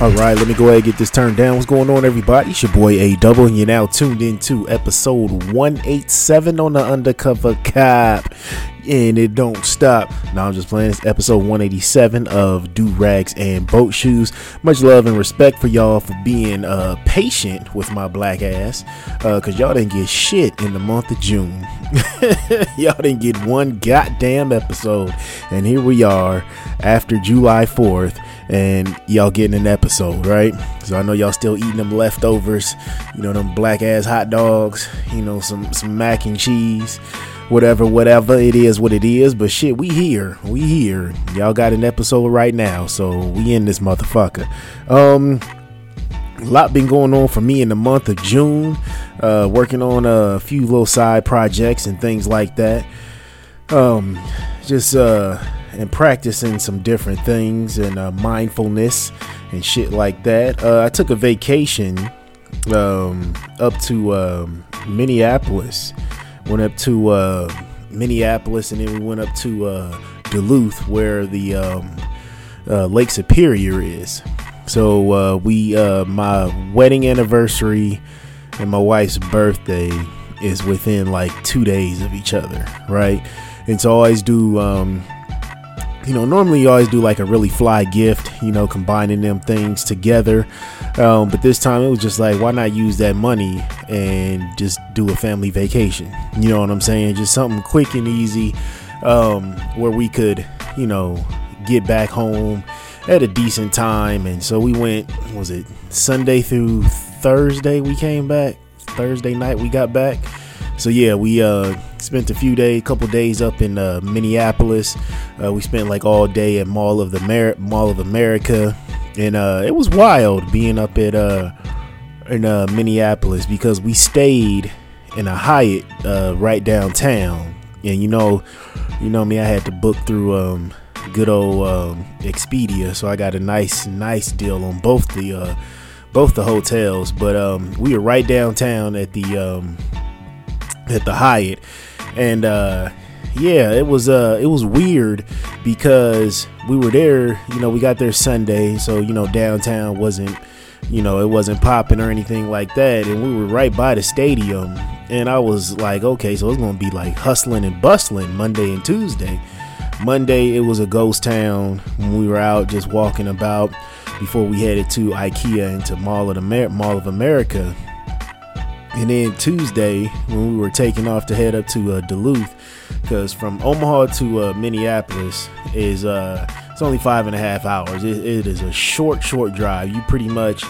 All right, let me go ahead and get this turned down. What's going on, everybody? It's your boy A Double, and you're now tuned into episode 187 on the Undercover Cop. And it don't stop. Now I'm just playing this episode 187 of Do Rags and Boat Shoes. Much love and respect for y'all for being uh, patient with my black ass. Uh, Cause y'all didn't get shit in the month of June. y'all didn't get one goddamn episode. And here we are after July 4th and y'all getting an episode, right? So I know y'all still eating them leftovers, you know, them black ass hot dogs, you know, some some mac and cheese, whatever, whatever it is, what it is. But shit, we here, we here. Y'all got an episode right now, so we in this motherfucker. Um. A lot been going on for me in the month of June, uh, working on a few little side projects and things like that. Um, just uh, and practicing some different things and uh, mindfulness and shit like that. Uh, I took a vacation um, up to um, Minneapolis. Went up to uh, Minneapolis and then we went up to uh, Duluth where the um, uh, Lake Superior is. So uh, we, my wedding anniversary and my wife's birthday is within like two days of each other, right? And so I always do um, you know, normally you always do like a really fly gift, you know, combining them things together. Um, but this time it was just like, why not use that money and just do a family vacation? You know what I'm saying? Just something quick and easy um, where we could, you know, get back home at a decent time. And so we went, was it Sunday through Thursday? We came back. Thursday night we got back so yeah, we uh, spent a few days, couple days up in uh, Minneapolis. Uh, we spent like all day at Mall of the Mer- Mall of America, and uh, it was wild being up at uh, in uh, Minneapolis because we stayed in a Hyatt right downtown, and you know, you know me, I had to book through um, good old um, Expedia, so I got a nice nice deal on both the both the hotels. But um, we were right downtown at the um, at the Hyatt, and uh, yeah, it was uh, it was weird because we were there. You know, we got there Sunday, so you know downtown wasn't you know it wasn't popping or anything like that, and we were right by the stadium. And I was like, okay, so it's gonna be like hustling and bustling Monday and Tuesday. Monday it was a ghost town when we were out just walking about before we headed to IKEA and to Mall of, Amer- Mall of America and then Tuesday, when we were taking off to head up to uh, Duluth, because from Omaha to uh, Minneapolis is uh, it's only five and a half hours. It, it is a short, short drive. You pretty much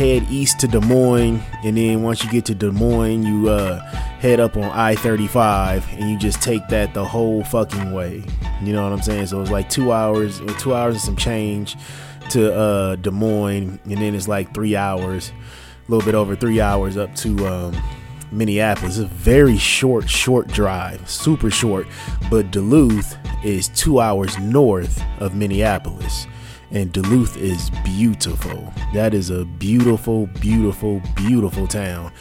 head east to Des Moines, and then once you get to Des Moines, you uh, head up on I-35, and you just take that the whole fucking way. You know what I'm saying? So it's like two hours, two hours and some change to uh, Des Moines, and then it's like three hours a little bit over three hours up to um, Minneapolis. A very short, short drive, super short. But Duluth is two hours north of Minneapolis. And Duluth is beautiful. That is a beautiful, beautiful, beautiful town.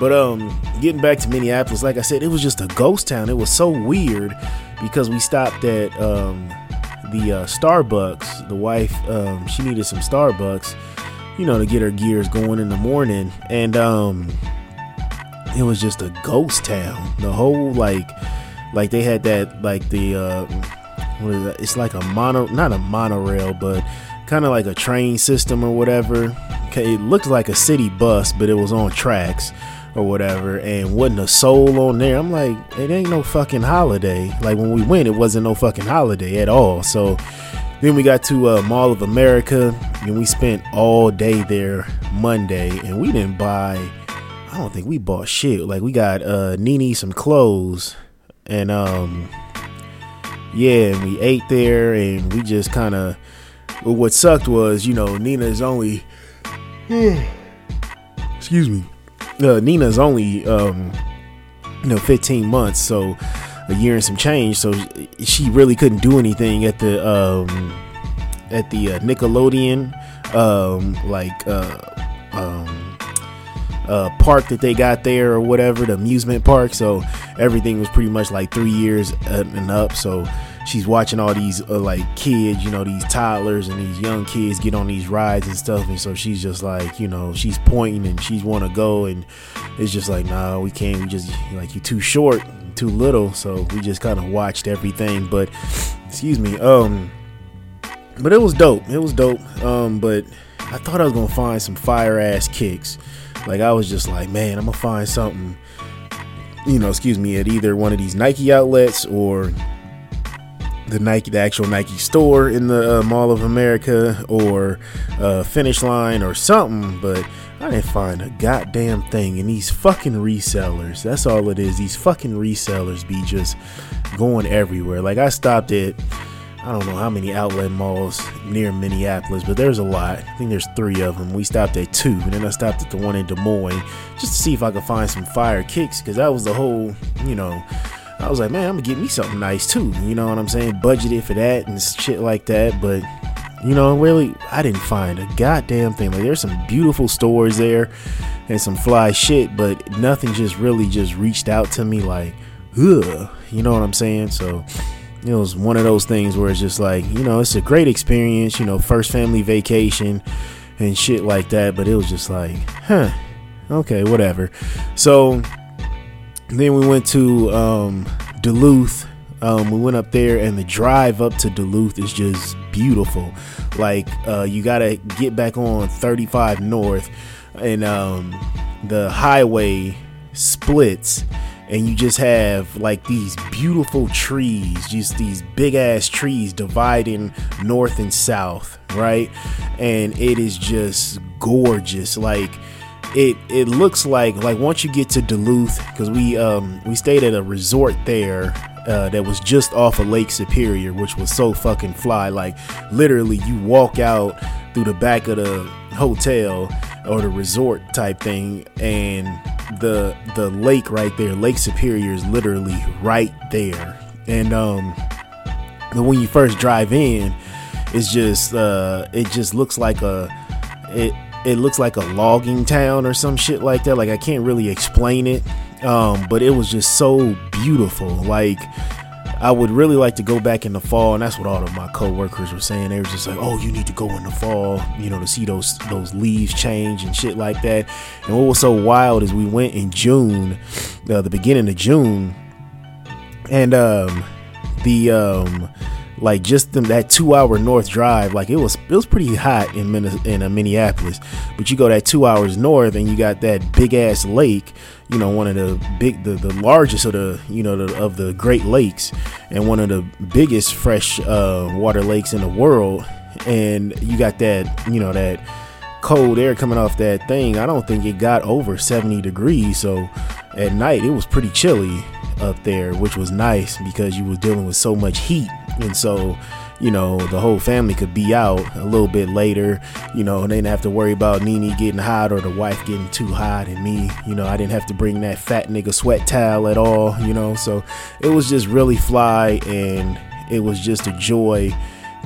But um, getting back to Minneapolis, like I said, it was just a ghost town. It was so weird because we stopped at um, the uh, Starbucks. The wife, um, she needed some Starbucks you know, to get her gears going in the morning. And um it was just a ghost town. The whole like like they had that like the uh what is that? It's like a mono not a monorail, but kind of like a train system or whatever. Okay, it looked like a city bus, but it was on tracks or whatever, and wasn't a soul on there. I'm like, it ain't no fucking holiday. Like when we went, it wasn't no fucking holiday at all. So then we got to uh, Mall of America, and we spent all day there Monday, and we didn't buy. I don't think we bought shit. Like we got uh, Nene some clothes, and um, yeah, and we ate there, and we just kind of. Well, what sucked was, you know, Nina's only. excuse me. Uh, Nina's only, um, you know, 15 months, so a year and some change. So she really couldn't do anything at the um, at the uh, Nickelodeon, um, like uh, um, uh, park that they got there or whatever, the amusement park. So everything was pretty much like three years and up. So she's watching all these uh, like kids, you know, these toddlers and these young kids get on these rides and stuff, and so she's just like, you know, she's pointing and she's want to go, and it's just like, nah, we can't. We just like you're too short, too little, so we just kind of watched everything. But excuse me, um, but it was dope. It was dope. Um, but I thought I was gonna find some fire ass kicks. Like I was just like, man, I'm gonna find something. You know, excuse me, at either one of these Nike outlets or the Nike, the actual Nike store in the uh, Mall of America or uh, Finish Line or something, but I didn't find a goddamn thing. And these fucking resellers, that's all it is. These fucking resellers be just going everywhere. Like I stopped at, I don't know how many outlet malls near Minneapolis, but there's a lot. I think there's three of them. We stopped at two, and then I stopped at the one in Des Moines just to see if I could find some fire kicks, because that was the whole, you know I was like, man, I'm gonna get me something nice too. You know what I'm saying? Budgeted for that and shit like that. But you know, really, I didn't find a goddamn thing. Like, there's some beautiful stores there and some fly shit, but nothing just really just reached out to me. Like, ugh, you know what I'm saying? So. It was one of those things where it's just like, you know, it's a great experience, you know, first family vacation and shit like that. But it was just like, huh, okay, whatever. So then we went to um, Duluth. Um, we went up there, and the drive up to Duluth is just beautiful. Like uh, you gotta get back on 35 North, and um, the highway splits, and you just have like these beautiful trees, just these big ass trees dividing north and south, right? And it is just gorgeous. Like it it looks like like once you get to Duluth because we um we stayed at a resort there uh, that was just off of Lake Superior, which was so fucking fly. Like literally, you walk out through the back of the hotel or the resort type thing, and the the lake right there, Lake Superior, is literally right there. And um, when you first drive in, it's just uh, it just looks like a it it looks like a logging town or some shit like that. Like I can't really explain it, um, but it was just so beautiful. Like I would really like to go back in the fall, and that's what all of my coworkers were saying. They were just like, "Oh, you need to go in the fall, you know, to see those those leaves change and shit like that." And what was so wild is we went in June, uh, the beginning of June, and um, the um, like just them, that two hour north drive like it was it was pretty hot in in uh, Minneapolis. But you go that two hours north and you got that big ass lake you know one of the big the, the largest of the you know the, of the Great Lakes and one of the biggest fresh uh, water lakes in the world. And you got that you know that cold air coming off that thing. I don't think it got over 70 degrees. So at night it was pretty chilly up there, which was nice because you was dealing with so much heat. And so, you know, the whole family could be out a little bit later, you know, and they didn't have to worry about nini getting hot or the wife getting too hot and me, you know, I didn't have to bring that fat nigga sweat towel at all, you know. So it was just really fly and it was just a joy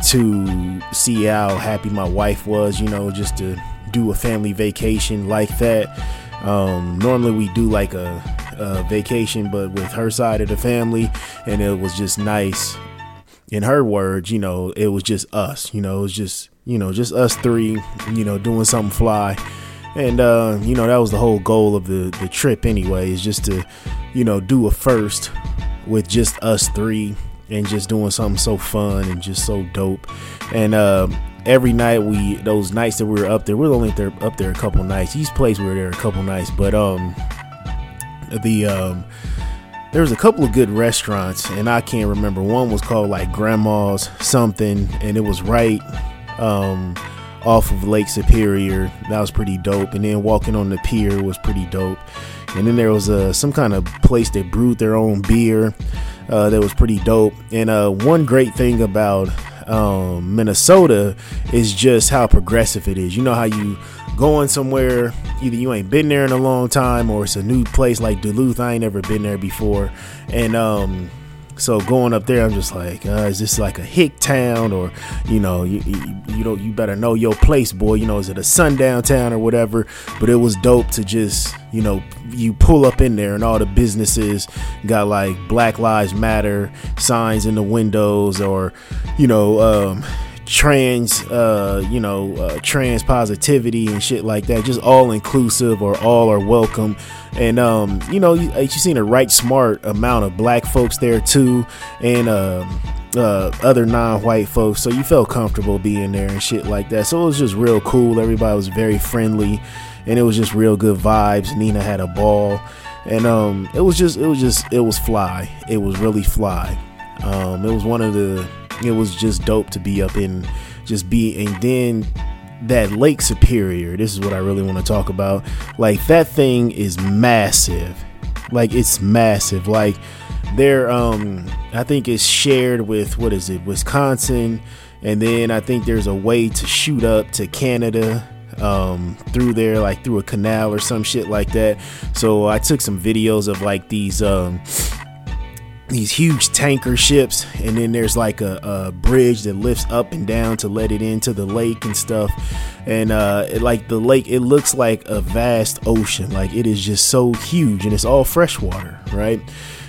to see how happy my wife was, you know, just to do a family vacation like that. Um, normally we do like a uh, vacation, but with her side of the family, and it was just nice. In her words, you know, it was just us. You know, it was just you know just us three. You know, doing something fly, and uh, you know that was the whole goal of the the trip anyway. Is just to you know do a first with just us three and just doing something so fun and just so dope. And uh, every night we those nights that we were up there, we were only there up there a couple nights. Each place we were there a couple nights, but um the um there was a couple of good restaurants, and I can't remember. One was called like Grandma's something, and it was right um, off of Lake Superior. That was pretty dope. And then walking on the pier was pretty dope. And then there was uh, some kind of place that brewed their own beer uh, that was pretty dope. And uh, one great thing about um, Minnesota is just how progressive it is. You know how you going somewhere, either you ain't been there in a long time or it's a new place like Duluth. I ain't ever been there before. And um, so going up there, I'm just like, uh, is this like a hick town or, you know, you, you, you know, you better know your place, boy. You know, is it a sundown town or whatever? But it was dope to just, you know, you pull up in there and all the businesses got like Black Lives Matter signs in the windows or, you know, um, trans uh you know uh, trans positivity and shit like that. Just all inclusive or all are welcome. And um you know you, you seen a right smart amount of black folks there too and uh, uh, other non-white folks. So you felt comfortable being there and shit like that. So it was just real cool. Everybody was very friendly and it was just real good vibes. Nina had a ball and um it was just it was just it was fly. It was really fly. Um it was one of the it was just dope to be up in just be and then that Lake Superior, this is what I really want to talk about. Like that thing is massive. Like it's massive. Like there um I think it's shared with what is it? Wisconsin and then I think there's a way to shoot up to Canada um through there like through a canal or some shit like that. So I took some videos of like these um these huge tanker ships and then there's like a, a, bridge that lifts up and down to let it into the lake and stuff. And uh it, like the lake it looks like a vast ocean. Like it is just so huge and it's all freshwater right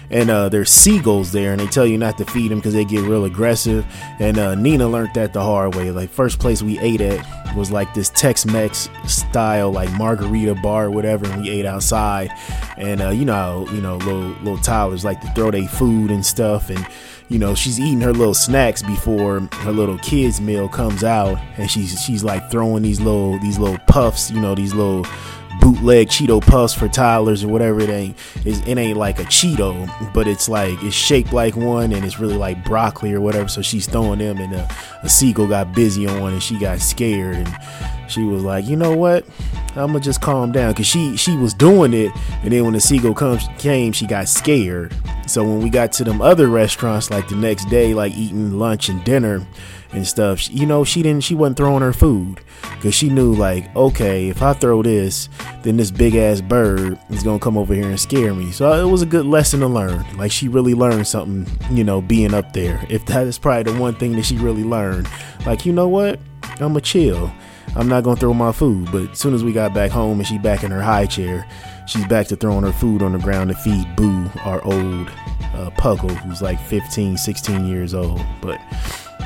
and uh, there's seagulls there, and they tell you not to feed them because they get real aggressive. And uh, Nina learned that the hard way. Like first place we ate at was like this Tex-Mex style, like margarita bar or whatever, and we ate outside. And uh, you know, how, you know, little little toddlers like to throw their food and stuff, and you know, she's eating her little snacks before her little kids meal comes out, and she's she's like throwing these little these little puffs, you know, these little bootleg Cheeto puffs for toddlers or whatever it ain't. It's, it ain't like a Cheeto, but it's like it's shaped like one and it's really like broccoli or whatever. So she's throwing them, and a, a seagull got busy on one and she got scared and she was like, you know what? I'm gonna just calm down because she she was doing it, and then when the seagull comes came, she got scared. So when we got to them other restaurants, like the next day, like eating lunch and dinner and stuff, you know, she didn't she wasn't throwing her food because she knew like, okay, if I throw this, then this big ass bird is gonna come over here and scare me. So it was a good lesson to learn. Like she really learned something, you know, being up there. If that is probably the one thing that she really learned, like you know what, I'ma chill I'm not gonna throw my food. But as soon as we got back home and she back in her high chair, she's back to throwing her food on the ground to feed Boo, our old uh, Puggle, who's like 15, 16 years old. But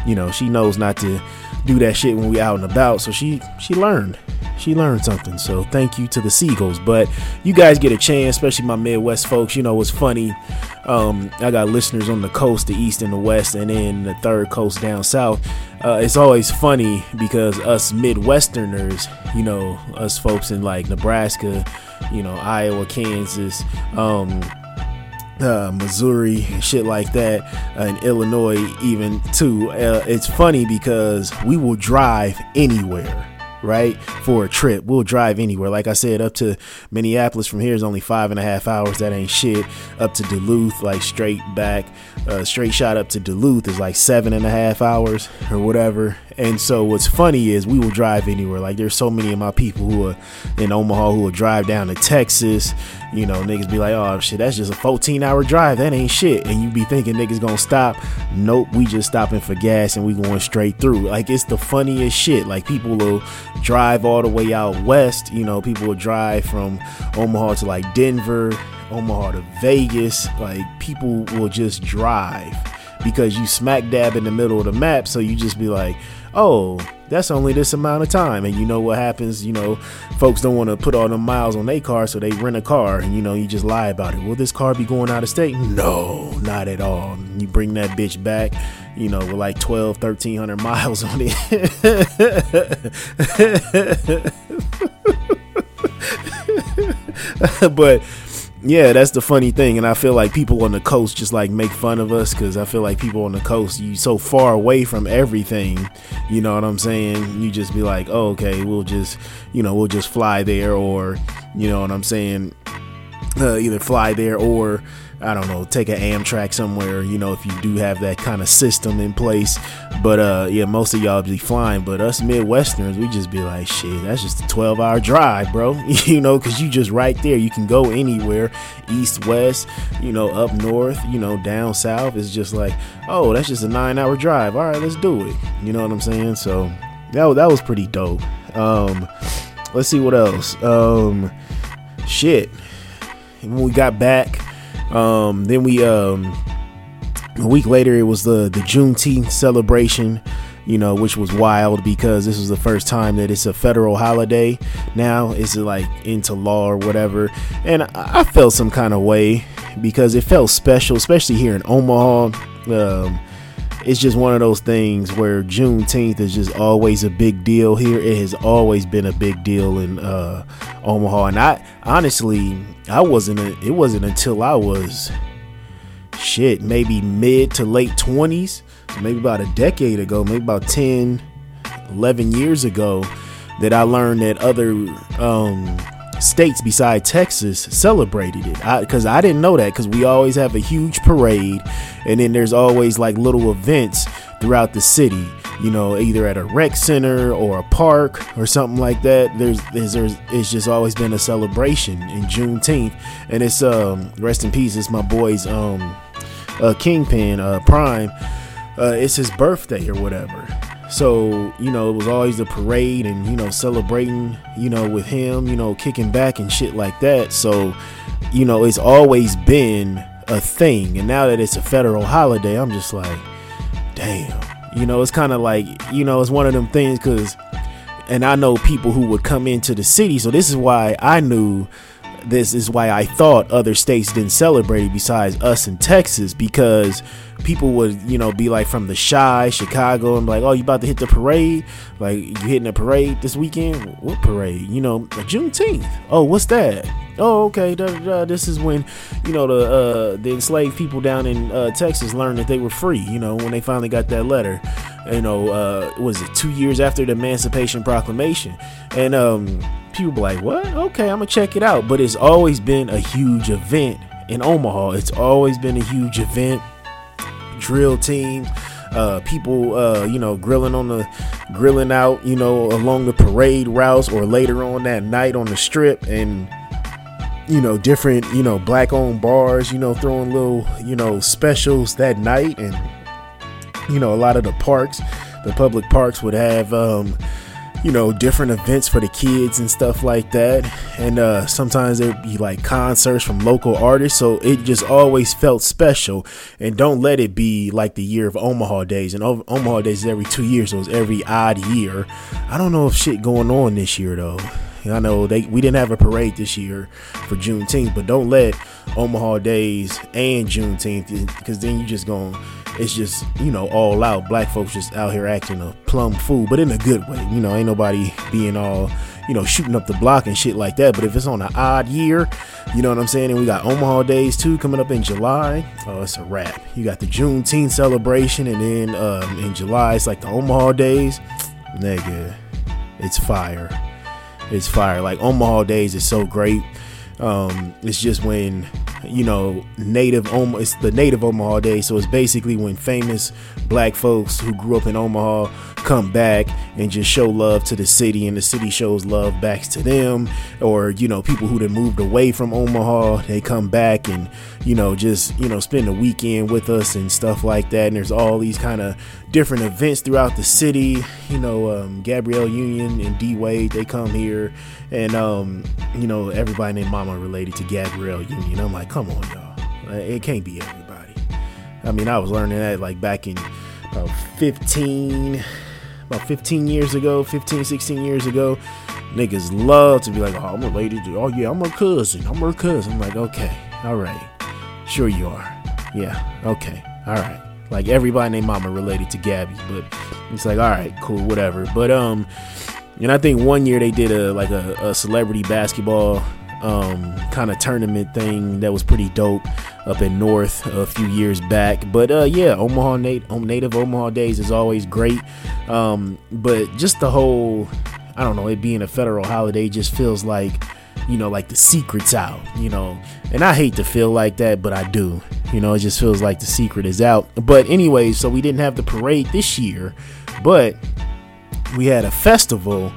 you know, she knows not to do that shit when we out and about. So she she learned. She learned something. So thank you to the Seagulls. But you guys get a chance, especially my Midwest folks. You know, it's funny. Um, I got listeners on the coast, the east and the west, and then the third coast down south. Uh, it's always funny because us Midwesterners, you know, us folks in like Nebraska, you know, Iowa, Kansas, um, uh, Missouri shit like that, uh, and Illinois even too. Uh, it's funny because we will drive anywhere right? For a trip. We'll drive anywhere. Like I said, up to Minneapolis from here is only five and a half hours. That ain't shit. Up to Duluth, like straight back, uh, straight shot up to Duluth is like seven and a half hours or whatever. And so what's funny is we will drive anywhere. Like there's so many of my people who are in Omaha who will drive down to Texas. You know, niggas be like, oh shit, that's just a 14 hour drive. That ain't shit. And you be thinking niggas gonna stop. Nope, we just stopping for gas and we going straight through. Like it's the funniest shit. Like people will drive all the way out west. You know, people will drive from Omaha to like Denver, Omaha to Vegas. Like people will just drive because you smack dab in the middle of the map. So you just be like, oh, that's only this amount of time. And you know what happens? You know, folks don't want to put all the miles on their car, so they rent a car and you know, you just lie about it. Will this car be going out of state? No, not at all. You bring that bitch back, you know, with like 12, 1300 miles on it. but yeah, that's the funny thing, and I feel like people on the coast just like make fun of us because I feel like people on the coast you so far away from everything. You know what I'm saying? You just be like, oh, okay, we'll just you know we'll just fly there, or you know what I'm saying? Uh, either fly there or I don't know, take an Amtrak somewhere, you know, if you do have that kind of system in place. But uh yeah, most of y'all be flying, but us Midwesterners, we just be like, shit, that's just a 12 hour drive, bro. you know, cause you just right there. You can go anywhere, east, west, you know, up north, you know, down south. It's just like, oh, that's just a nine hour drive. All right, let's do it. You know what I'm saying? So that, that was pretty dope. Um let's see what else. Um shit. When we got back, um, then we um, a week later it was the the Juneteenth celebration, you know, which was wild because this was the first time that it's a federal holiday. Now it's like into law or whatever, and I, I felt some kind of way because it felt special, especially here in Omaha. Um, it's just one of those things where Juneteenth is just always a big deal here. It has always been a big deal in uh, Omaha, and I honestly I wasn't. A, it wasn't until I was shit, maybe mid to late twenties, maybe about a decade ago, maybe about 10, 11 years ago, that I learned that other um, states beside Texas celebrated it. Because I, I, didn't know that because we always have a huge parade, and then there's always like little events throughout the city. You know, either at a rec center or a park or something like that. There's, there's, there's it's just always been a celebration in Juneteenth, and it's um rest in peace. It's my boy's um uh, Kingpin uh, Prime. Uh, it's his birthday or whatever so, you know, it was always a parade and, you know, celebrating, you know, with him, you know, kicking back and shit like that. So, you know, it's always been a thing. And now that it's a federal holiday, I'm just like, damn. You know, it's kind of like, you know, it's one of them things because, and I know people who would come into the city. So this is why I knew this is why I thought other states didn't celebrate besides us in Texas because people would, you know, be like from the Chi, Chicago, and be like, "Oh, you about to hit the parade? Like you hitting a parade this weekend? What parade? You know, Juneteenth. Oh, what's that? Oh, okay. Da, da, da. This is when, you know, the uh, the enslaved people down in uh, Texas learned that they were free. You know, when they finally got that letter. You know, uh, was it two years after the Emancipation Proclamation? And um, people like, "What? Okay, I'm gonna check it out." But it's always been a huge event in Omaha. It's always been a huge event drill teams, uh, people, uh, you know, grilling on the grilling out, you know, along the parade routes or later on that night on the strip and you know different you know black owned bars you know throwing little you know specials that night and you know a lot of the parks the public parks would have um you know, different events for the kids and stuff like that. And uh, sometimes there'd be like concerts from local artists. So it just always felt special. And don't let it be like the year of Omaha Days. And Omaha Days is every two years, so it's every odd year. I don't know if shit going on this year though. I know they we didn't have a parade this year for Juneteenth, but don't let Omaha Days and Juneteenth because then you just going it's just you know all out. Black folks just out here acting a plum fool but in a good way. You know ain't nobody being all you know shooting up the block and shit like that. But if it's on an odd year you know what i'm saying? And we got omaha days too coming up in july. Oh it's a wrap. You got the juneteenth celebration and then um, in july it's like the omaha days. Nigga it's fire it's fire like omaha days is so great um, it's just when you know native Omaha. It's the native Omaha Day, so it's basically when famous black folks who grew up in Omaha come back and just show love to the city, and the city shows love back to them. Or you know people who have moved away from Omaha, they come back and you know just you know spend a weekend with us and stuff like that. And there's all these kind of different events throughout the city. You know, um, Gabrielle Union and D Wade they come here, and um, you know everybody named Mama related to Gabrielle Union. I'm like, come on, y'all, it can't be everybody. I mean, I was learning that like back in about 15, about 15 years ago, 15, 16 years ago. Niggas love to be like, oh, I'm related to, oh yeah, I'm a cousin, I'm her cousin. I'm like, okay, all right, sure you are, yeah, okay, all right like everybody named Mama related to Gabby, but it's like all right, cool, whatever. But um, and I think one year they did a like a, a celebrity basketball um, kind of tournament thing that was pretty dope up in North a few years back. But uh, yeah, Omaha Nat- Native Omaha Days is always great. Um, but just the whole, I don't know, it being a federal holiday just feels like, you know, like the secret's out, you know. And I hate to feel like that, but I do. You know, it just feels like the secret is out. But anyway, so we didn't have the parade this year, but we had a festival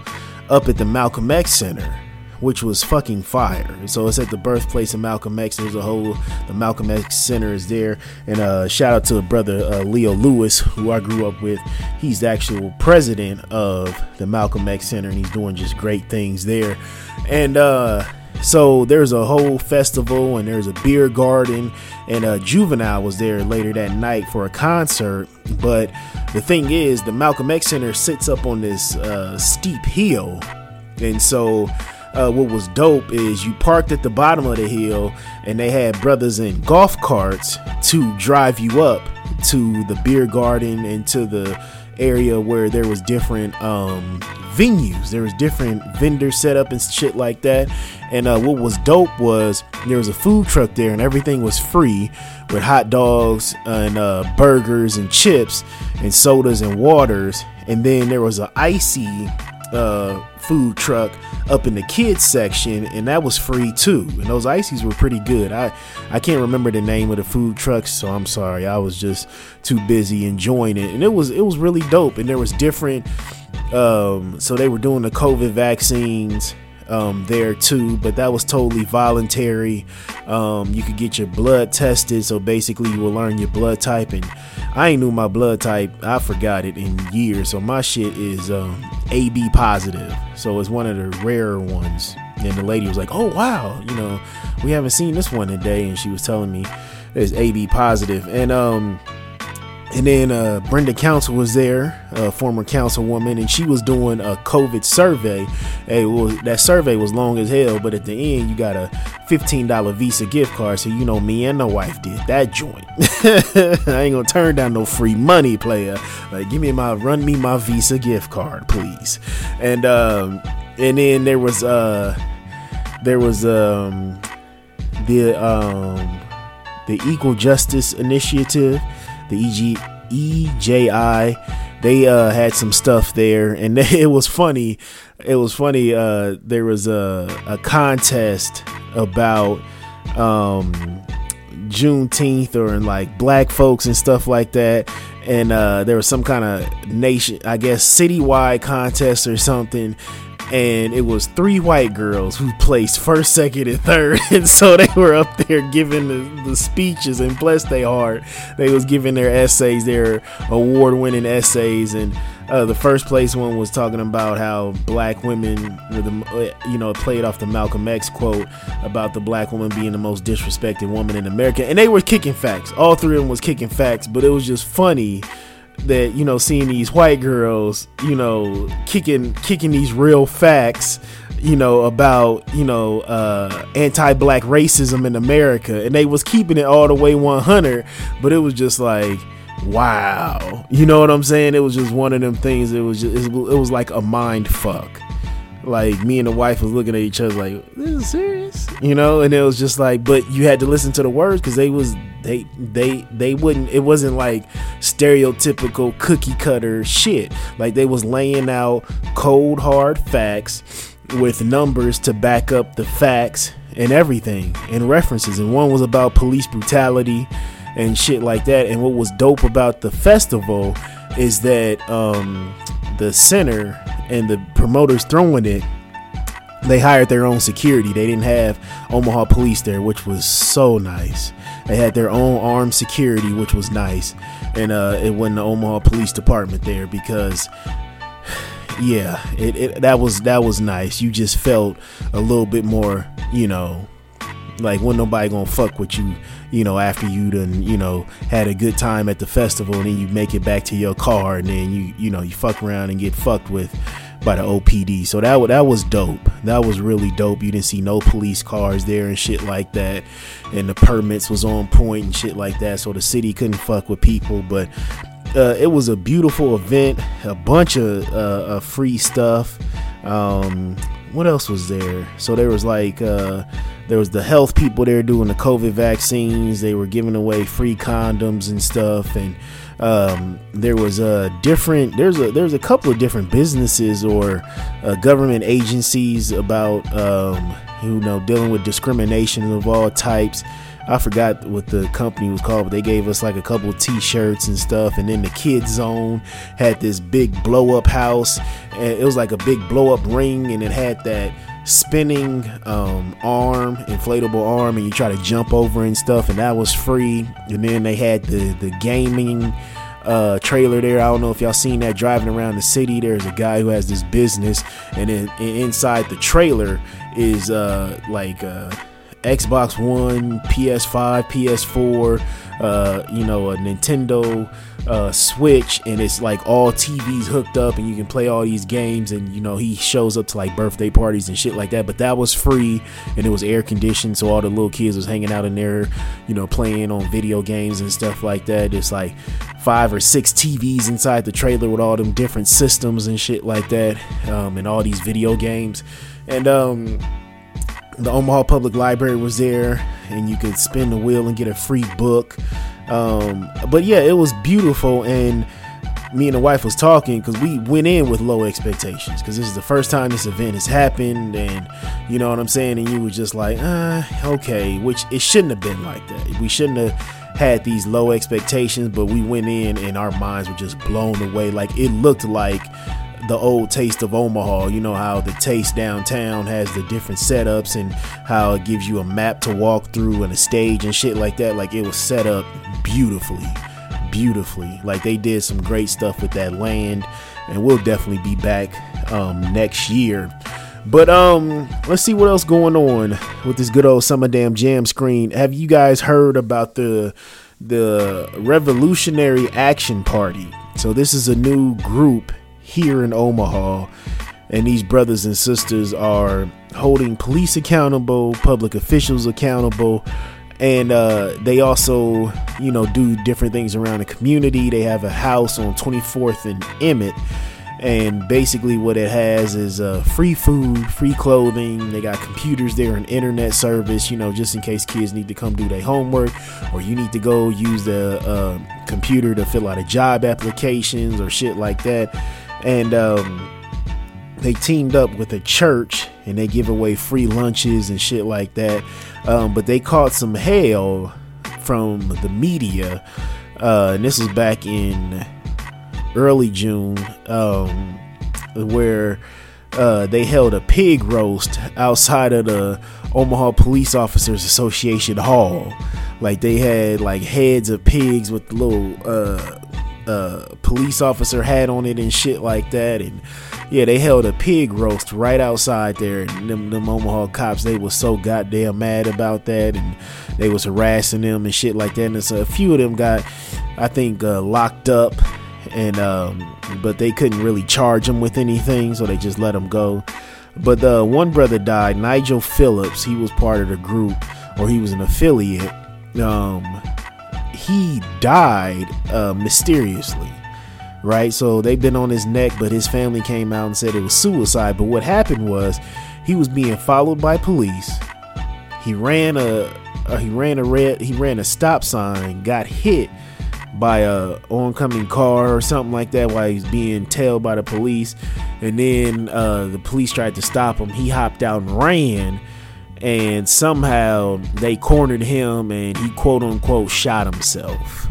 up at the Malcolm X Center which was fucking fire. So it's at the birthplace of Malcolm X. There's a whole the Malcolm X Center is there, and uh, shout out to a brother uh, Leo Lewis, who I grew up with. He's the actual president of the Malcolm X Center, and he's doing just great things there. And uh, so there's a whole festival, and there's a beer garden, and uh, Juvenile was there later that night for a concert. But the thing is, the Malcolm X Center sits up on this uh, steep hill, and so uh, what was dope is you parked at the bottom of the hill and they had brothers in golf carts to drive you up to the beer garden and to the area where there was different um, venues. There was different vendor set up and shit like that. And uh, what was dope was there was a food truck there and everything was free with hot dogs and uh, burgers and chips and sodas and waters. And then there was an icy uh, food truck up in the kids section, and that was free too. And those ices were pretty good. I I can't remember the name of the food trucks, so I'm sorry. I was just too busy enjoying it, and it was it was really dope. And there was different. Um, so they were doing the COVID vaccines um, there too, but that was totally voluntary. Um, you could get your blood tested, so basically you will learn your blood type. And I ain't knew my blood type; I forgot it in years. So my shit is um, AB positive, so it's one of the rarer ones. And the lady was like, "Oh wow, you know, we haven't seen this one today," and she was telling me it's AB positive, and um and then uh, Brenda Council was there, a former councilwoman, and she was doing a COVID survey. Hey, well, that survey was long as hell, but at the end, you got a $15 Visa gift card. So, you know, me and my wife did that joint. I ain't gonna turn down no free money, player. Like, give me my, run me my Visa gift card, please. And, um, and then there was, uh, there was, um, the, um, the Equal Justice Initiative the EG EJI. They uh, had some stuff there, and it was funny. It was funny. Uh, there was a, a contest about um, Juneteenth or in like black folks and stuff like that. And uh, there was some kind of nation, I guess, citywide contest or something and it was three white girls who placed first, second, and third. And so they were up there giving the, the speeches, and bless they heart, they was giving their essays, their award-winning essays, and uh, the first place one was talking about how black women were the, you know, played off the Malcolm X quote about the black woman being the most disrespected woman in America, and they were kicking facts. All three of them was kicking facts, but it was just funny that you know seeing these white girls you know kicking kicking these real facts you know about you know uh anti-black racism in america. And they was keeping it all the way 100 but it was just like wow. You know what i'm saying? It was just one of them things. It was just it was like a mind fuck. Like me and the wife was looking at each other like this is serious? You know? And it was just like but you had to listen to the words because they was they they they wouldn't it wasn't like stereotypical cookie cutter shit like they was laying out cold hard facts with numbers to back up the facts and everything and references and one was about police brutality and shit like that and what was dope about the festival is that um the center and the promoters throwing it, they hired their own security. They didn't have Omaha police there, which was so nice. They had their own armed security, which was nice, and uh, it wasn't the Omaha Police Department there because, yeah, it, it that was that was nice. You just felt a little bit more, you know, like when nobody gonna fuck with you you know after you done you know had a good time at the festival and then you make it back to your car and then you you know you fuck around and get fucked with by the OPD. So that that was dope. That was really dope. You didn't see no police cars there and shit like that, and the permits was on point and shit like that. So the city couldn't fuck with people, but. Uh, it was a beautiful event, a bunch of uh, free stuff. Um, what else was there? So there was like uh, there was the health people there doing the COVID vaccines. They were giving away free condoms and stuff, and um, there was a different. There's a there's a couple of different businesses or uh, government agencies about um, you know dealing with discrimination of all types. I forgot what the company was called, but they gave us like a couple T-shirts and stuff. And then the kids zone had this big blow up house, and it was like a big blow up ring, and it had that spinning um, arm, inflatable arm, and you try to jump over and stuff, and that was free. And then they had the the gaming uh, trailer there. I don't know if y'all seen that driving around the city. There's a guy who has this business, and then inside the trailer is uh, like. Uh, Xbox One, PS5, PS4, uh, you know, a Nintendo uh, Switch, and it's like all TVs hooked up, and you can play all these games. And you know, he shows up to like birthday parties and shit like that. But that was free, and it was air conditioned, so all the little kids was hanging out in there, you know, playing on video games and stuff like that. It's like five or six TVs inside the trailer with all them different systems and shit like that, um, and all these video games, and um the Omaha Public Library was there, and you could spin the wheel and get a free book. Um, but yeah, it was beautiful, and me and the wife was talking because we went in with low expectations because this is the first time this event has happened, and you know what I'm saying. And you were just like, uh, okay, which it shouldn't have been like that. We shouldn't have had these low expectations, but we went in and our minds were just blown away. Like it looked like the old taste of Omaha. You know how the taste downtown has the different setups and how it gives you a map to walk through and a stage and shit like that. Like it was set up beautifully, beautifully. Like they did some great stuff with that land, and we'll definitely be back um, next year. But um, let's see what else going on with this good old summer damn jam screen. Have you guys heard about the the Revolutionary Action Party? So this is a new group here in Omaha. And these brothers and sisters are holding police accountable, public officials accountable, and uh, they also, you know, do different things around the community. They have a house on 24th and Emmett, and basically what it has is uh, free food, free clothing. They got computers there and internet service, you know, just in case kids need to come do their homework or you need to go use the uh, computer to fill out a job applications or shit like that and um, they teamed up with a church and they give away free lunches and shit like that. Um, but they caught some hell from the media, uh, and this was back in early June, um, where uh, they held a pig roast outside of the Omaha Police Officers Association Hall. Like they had like heads of pigs with little uh, police officer hat on it and shit like that. And yeah, they held a pig roast right outside there. And them, them Omaha cops, they was so goddamn mad about that, and they was harassing them and shit like that. And so a few of them got, I think, uh, locked up, and um, but they couldn't really charge them with anything, so they just let them go. But the one brother died, Nigel Phillips. He was part of the group, or he was an affiliate. Um, he died uh, mysteriously right? So they've been on his neck but his family came out and said it was suicide. But what happened was he was being followed by police. He ran a uh, he ran a red he ran a stop sign got hit by a oncoming car or something like that while he's being tailed by the police. And then uh, the police tried to stop him. He hopped out and ran and somehow they cornered him and he quote unquote shot himself.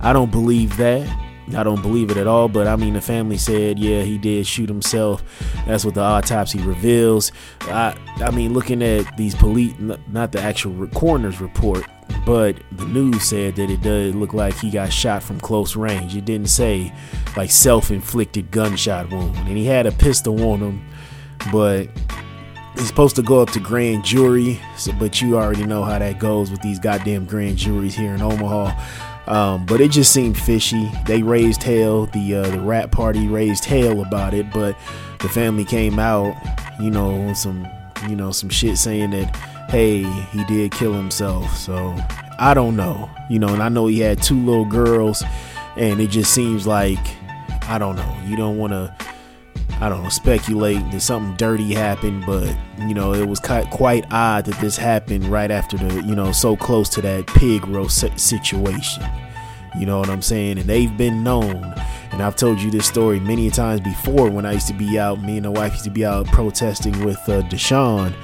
I don't believe that. I don't believe it at all, but I mean, the family said, yeah, he did shoot himself. That's what the autopsy reveals. I, I mean, looking at these police, not the actual coroner's report, but the news said that it does look like he got shot from close range. It didn't say like self inflicted gunshot wound. And he had a pistol on him, but it's supposed to go up to grand jury, so, but you already know how that goes with these goddamn grand juries here in Omaha. Um, but it just seemed fishy. They raised hell. The uh, the rap party raised hell about it, but the family came out, you know, some you know some shit saying that hey he did kill himself. So I don't know, you know, and I know he had two little girls, and it just seems like I don't know. You don't want to I don't know, speculate that something dirty happened, but you know, it was quite odd that this happened right after the, you know, so close to that pig roast situation. You know what I'm saying? And they've been known. And I've told you this story many times before when I used to be out, me and the wife used to be out protesting with uh, Deshaun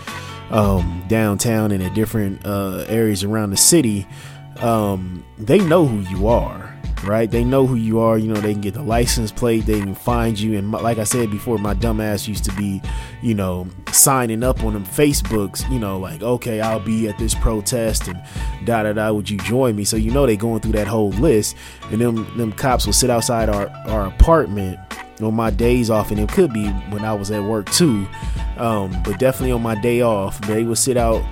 um, downtown and at different uh, areas around the city. Um, they know who you are right? They know who you are. You know, they can get the license plate, they can find you. And my, like I said before, my dumbass used to be, you know, signing up on them Facebooks, you know, like, okay, I'll be at this protest and da da da, would you join me? So, you know, they going through that whole list. And them, them cops will sit outside our, our apartment on my days off, and it could be when I was at work too, um, but definitely on my day off, they would sit out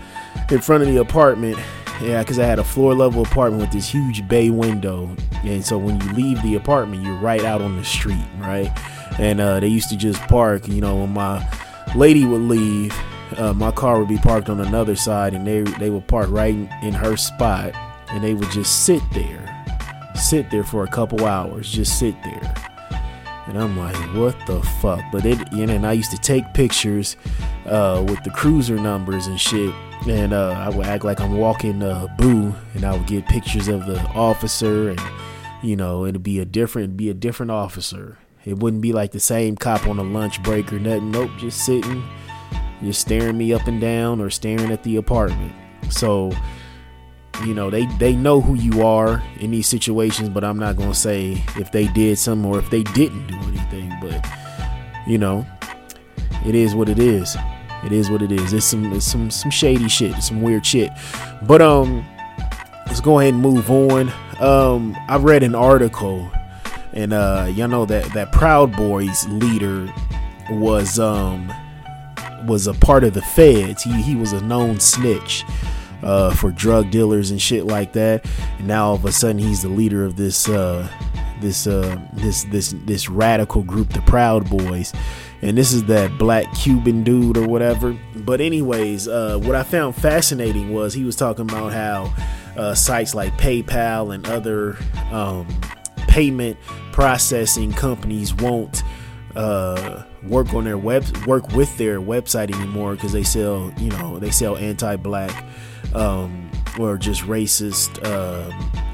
in front of the apartment yeah, because I had a floor level apartment with this huge bay window, and so when you leave the apartment, you're right out on the street, right? And uh, they used to just park. You know, when my lady would leave, uh, my car would be parked on another side, and they they would park right in her spot, and they would just sit there, sit there for a couple hours, just sit there. And I'm like, what the fuck? But it, you know, and I used to take pictures uh, with the cruiser numbers and shit and uh, I would act like I'm walking uh, Boo, and I would get pictures of the officer, and you know, it'd be a different, be a different officer. It wouldn't be like the same cop on a lunch break or nothing. Nope, just sitting, just staring me up and down, or staring at the apartment. So, you know, they they know who you are in these situations, but I'm not gonna say if they did something or if they didn't do anything. But you know, it is what it is. It is what it is. It's some it's some some shady shit, some weird shit. But um, let's go ahead and move on. Um, I read an article, and uh, y'all know that that Proud Boys leader was um was a part of the feds. He he was a known snitch. Uh, for drug dealers and shit like that, and now all of a sudden he's the leader of this uh, this uh, this this this radical group, the Proud Boys, and this is that black Cuban dude or whatever. But anyways, uh, what I found fascinating was he was talking about how uh, sites like PayPal and other um, payment processing companies won't uh, work on their web work with their website anymore because they sell you know they sell anti-black um, or just racist. Um,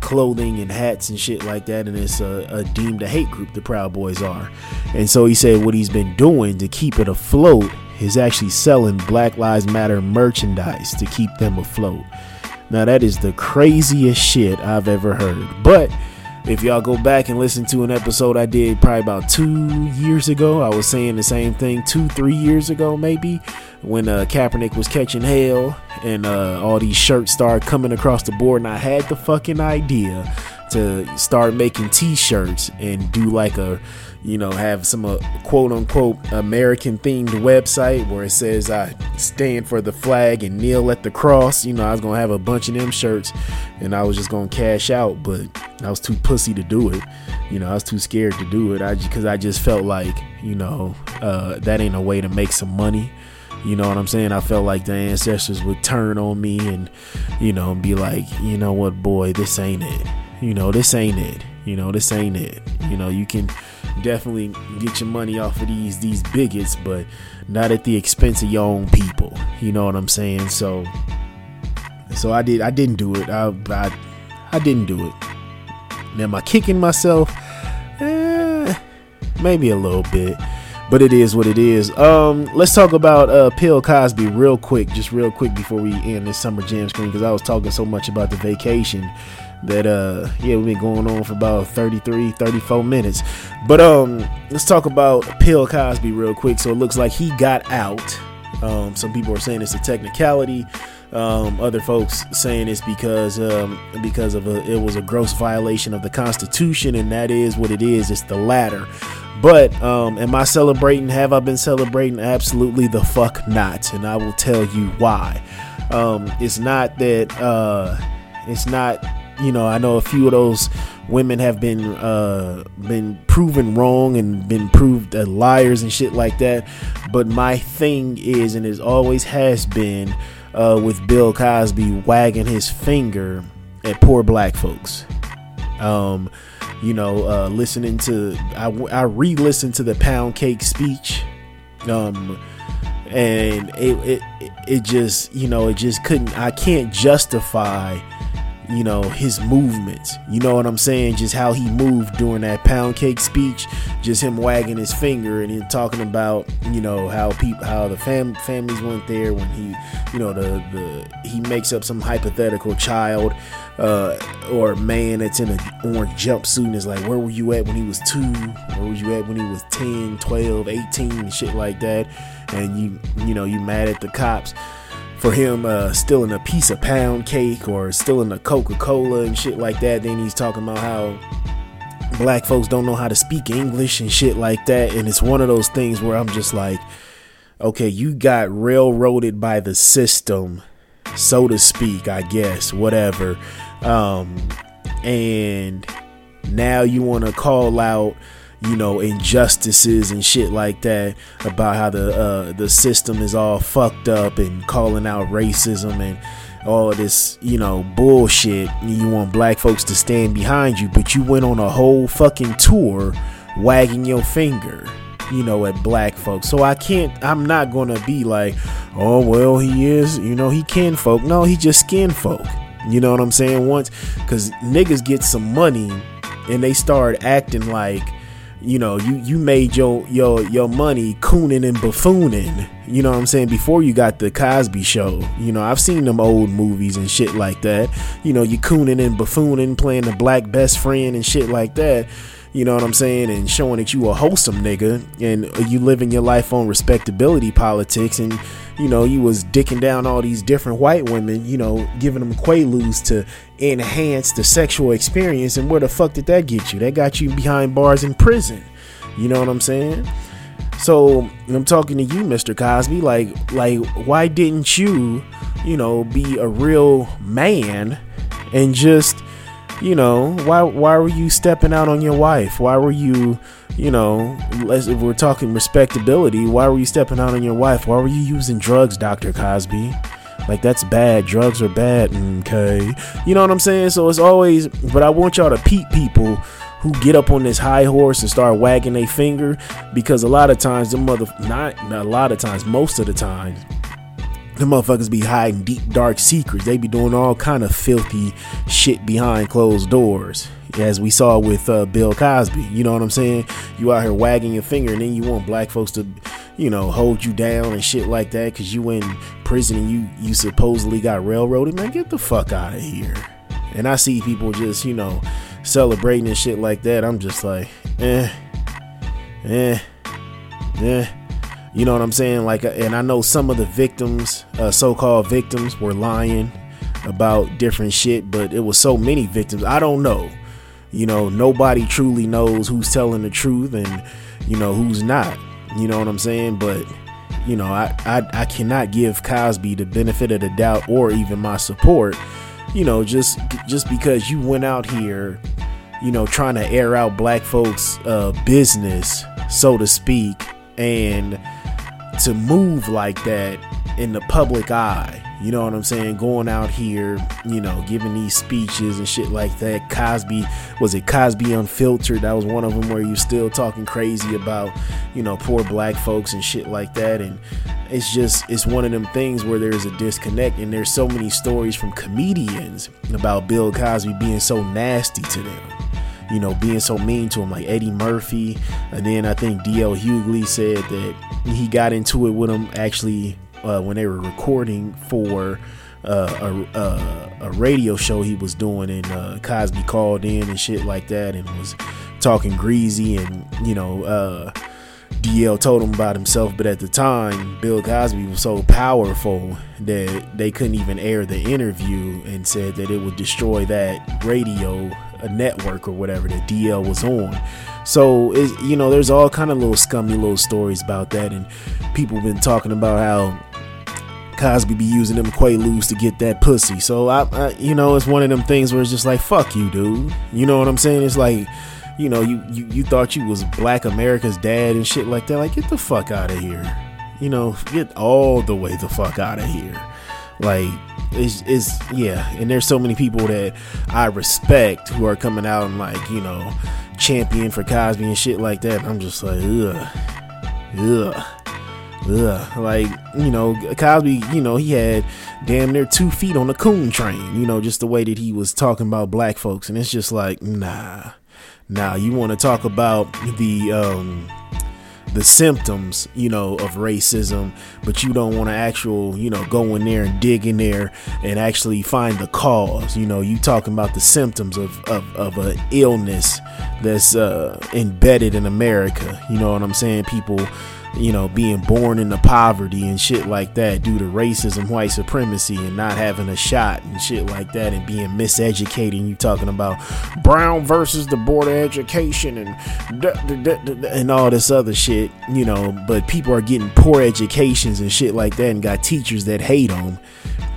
clothing and hats and shit like that, and it's a, a, deemed a hate group. The Proud Boys are, and so he said what he's been doing to keep it afloat is actually selling Black Lives Matter merchandise to keep them afloat. Now that is the craziest shit I've ever heard, but if y'all go back and listen to an episode I did probably about two years ago, I was saying the same thing two, three years ago, maybe, when uh, Kaepernick was catching hell and uh, all these shirts started coming across the board, and I had the fucking idea to start making t-shirts and do like a you know have some uh, quote unquote american themed website where it says i stand for the flag and kneel at the cross. You know i was gonna have a bunch of them shirts and i was just gonna cash out but i was too pussy to do it. You know i was too scared to do it. I because i just felt like you know uh, that ain't a way to make some money you know what I'm saying? I felt like the ancestors would turn on me and, you know, be like, you know what, boy, this ain't it you know, this ain't it. You know, this ain't it. You know, you can definitely get your money off of these these bigots, but not at the expense of your own people. You know what I'm saying? So, so I did. I didn't do it. I I, I didn't do it. Am I kicking myself? Eh, maybe a little bit but it is what it is. Um, let's talk about uh, Bill Cosby real quick, just real quick before we end this summer jam screen because I was talking so much about the vacation that uh yeah we've been going on for about 33 34 minutes. But um let's talk about Bill Cosby real quick. So it looks like he got out. Um some people are saying it's a technicality um, other folks saying it's because um, because of a, it was a gross violation of the Constitution, and that is what it is. It's the latter. But um, am I celebrating? Have I been celebrating? Absolutely the fuck not, and I will tell you why. Um, it's not that. Uh, it's not you know, I know a few of those women have been uh, been proven wrong and been proved uh, liars and shit like that. But my thing is, and it always has been, uh, with Bill Cosby wagging his finger at poor black folks. Um, you know, uh, listening to I, I re-listened to the pound cake speech, um, and it, it it just you know it just couldn't I can't justify you know his movements. You know what i'm saying? Just how he moved during that pound cake speech. Just him wagging his finger and him talking about you know how people how the fam- families went there when he you know the the he makes up some hypothetical child uh, or man that's in an orange jumpsuit and is like where were you at when he was two? Where were you at when he was 10 12 18 and shit like that? And you you know you mad at the cops for him uh, stealing a piece of pound cake or stealing a coca-cola and shit like that. Then he's talking about how black folks don't know how to speak english and shit like that. And it's one of those things where i'm just like okay you got railroaded by the system so to speak i guess whatever. Um, and now you want to call out you know injustices and shit like that about how the uh, the system is all fucked up and calling out racism and all this you know bullshit. You want black folks to stand behind you but you went on a whole fucking tour wagging your finger you know at black folks. So i can't i'm not gonna be like oh well he is you know he kin folk. No he just skin folk. You know what i'm saying? Once because niggas get some money and they start acting like you know you you made your your your money cooning and buffooning you know what i'm saying before you got the cosby show. You know i've seen them old movies and shit like that. You know you cooning and buffooning playing the black best friend and shit like that you know what I'm saying, and showing that you a wholesome nigga and you living your life on respectability politics and you know, you was dicking down all these different white women, you know, giving them quaaludes to enhance the sexual experience. And where the fuck did that get you? That got you behind bars in prison. You know what I'm saying? So I'm talking to you, Mr. Cosby. Like, like, why didn't you, you know, be a real man and just you know, why why were you stepping out on your wife? Why were you, you know, if we're talking respectability, why were you stepping out on your wife? Why were you using drugs, Dr. Cosby? Like that's bad. Drugs are bad. Mm, okay. You know what I'm saying? So it's always but I want y'all to peep people who get up on this high horse and start wagging their finger because a lot of times the mother not, not a lot of times, most of the time the motherfuckers be hiding deep dark secrets. They be doing all kind of filthy shit behind closed doors. As we saw with uh, Bill Cosby, you know what I'm saying? You out here wagging your finger, and then you want black folks to, you know, hold you down and shit like that because you went in prison and you you supposedly got railroaded. Man, get the fuck out of here. And I see people just, you know, celebrating and shit like that. I'm just like, eh, eh, eh. You know what I'm saying? Like, uh, and I know some of the victims, uh, so-called victims, were lying about different shit, but it was so many victims. I don't know. You know, nobody truly knows who's telling the truth and you know who's not. You know what I'm saying? But you know, I, I I cannot give Cosby the benefit of the doubt or even my support. You know, just just because you went out here, you know, trying to air out black folks' uh, business, so to speak, and to move like that in the public eye. You know what I'm saying? Going out here, you know, giving these speeches and shit like that. Cosby, was it Cosby Unfiltered? That was one of them where you're still talking crazy about, you know, poor black folks and shit like that. And it's just, it's one of them things where there's a disconnect. And there's so many stories from comedians about Bill Cosby being so nasty to them you know, being so mean to him, like Eddie Murphy. And then I think DL Hughley said that he got into it with him actually uh, when they were recording for uh, a, a, a, radio show he was doing, and uh, Cosby called in and shit like that, and was talking greasy, and you know, uh, DL told him about himself, but at the time, Bill Cosby was so powerful that they couldn't even air the interview, and said that it would destroy that radio a network or whatever that DL was on. So it, you know, there's all kind of little scummy little stories about that, and people been talking about how Cosby be using them quaaludes to get that pussy. So I, I, you know, it's one of them things where it's just like, fuck you, dude. You know what I'm saying? It's like, you know, you you, you thought you was Black America's dad and shit like that. Like, get the fuck out of here. You know, get all the way the fuck out of here. Like, it's, it's yeah, and there's so many people that I respect who are coming out and like you know champion for Cosby and shit like that. I'm just like ugh, ugh. Ugh. Like, you know, Cosby, you know, he had damn near two feet on the coon train, you know, just the way that he was talking about black folks. And it's just like, nah, nah, you want to talk about the, um, the symptoms, you know, of racism, but you don't want to actual, you know, go in there and dig in there and actually find the cause. You know, you talking about the symptoms of of, of an illness that's uh, embedded in America. You know what I'm saying? People you know, being born into poverty and shit like that due to racism, white supremacy, and not having a shot and shit like that, and being miseducated. And you talking about Brown versus the Board of Education and and all this other shit, you know. But people are getting poor educations and shit like that, and got teachers that hate them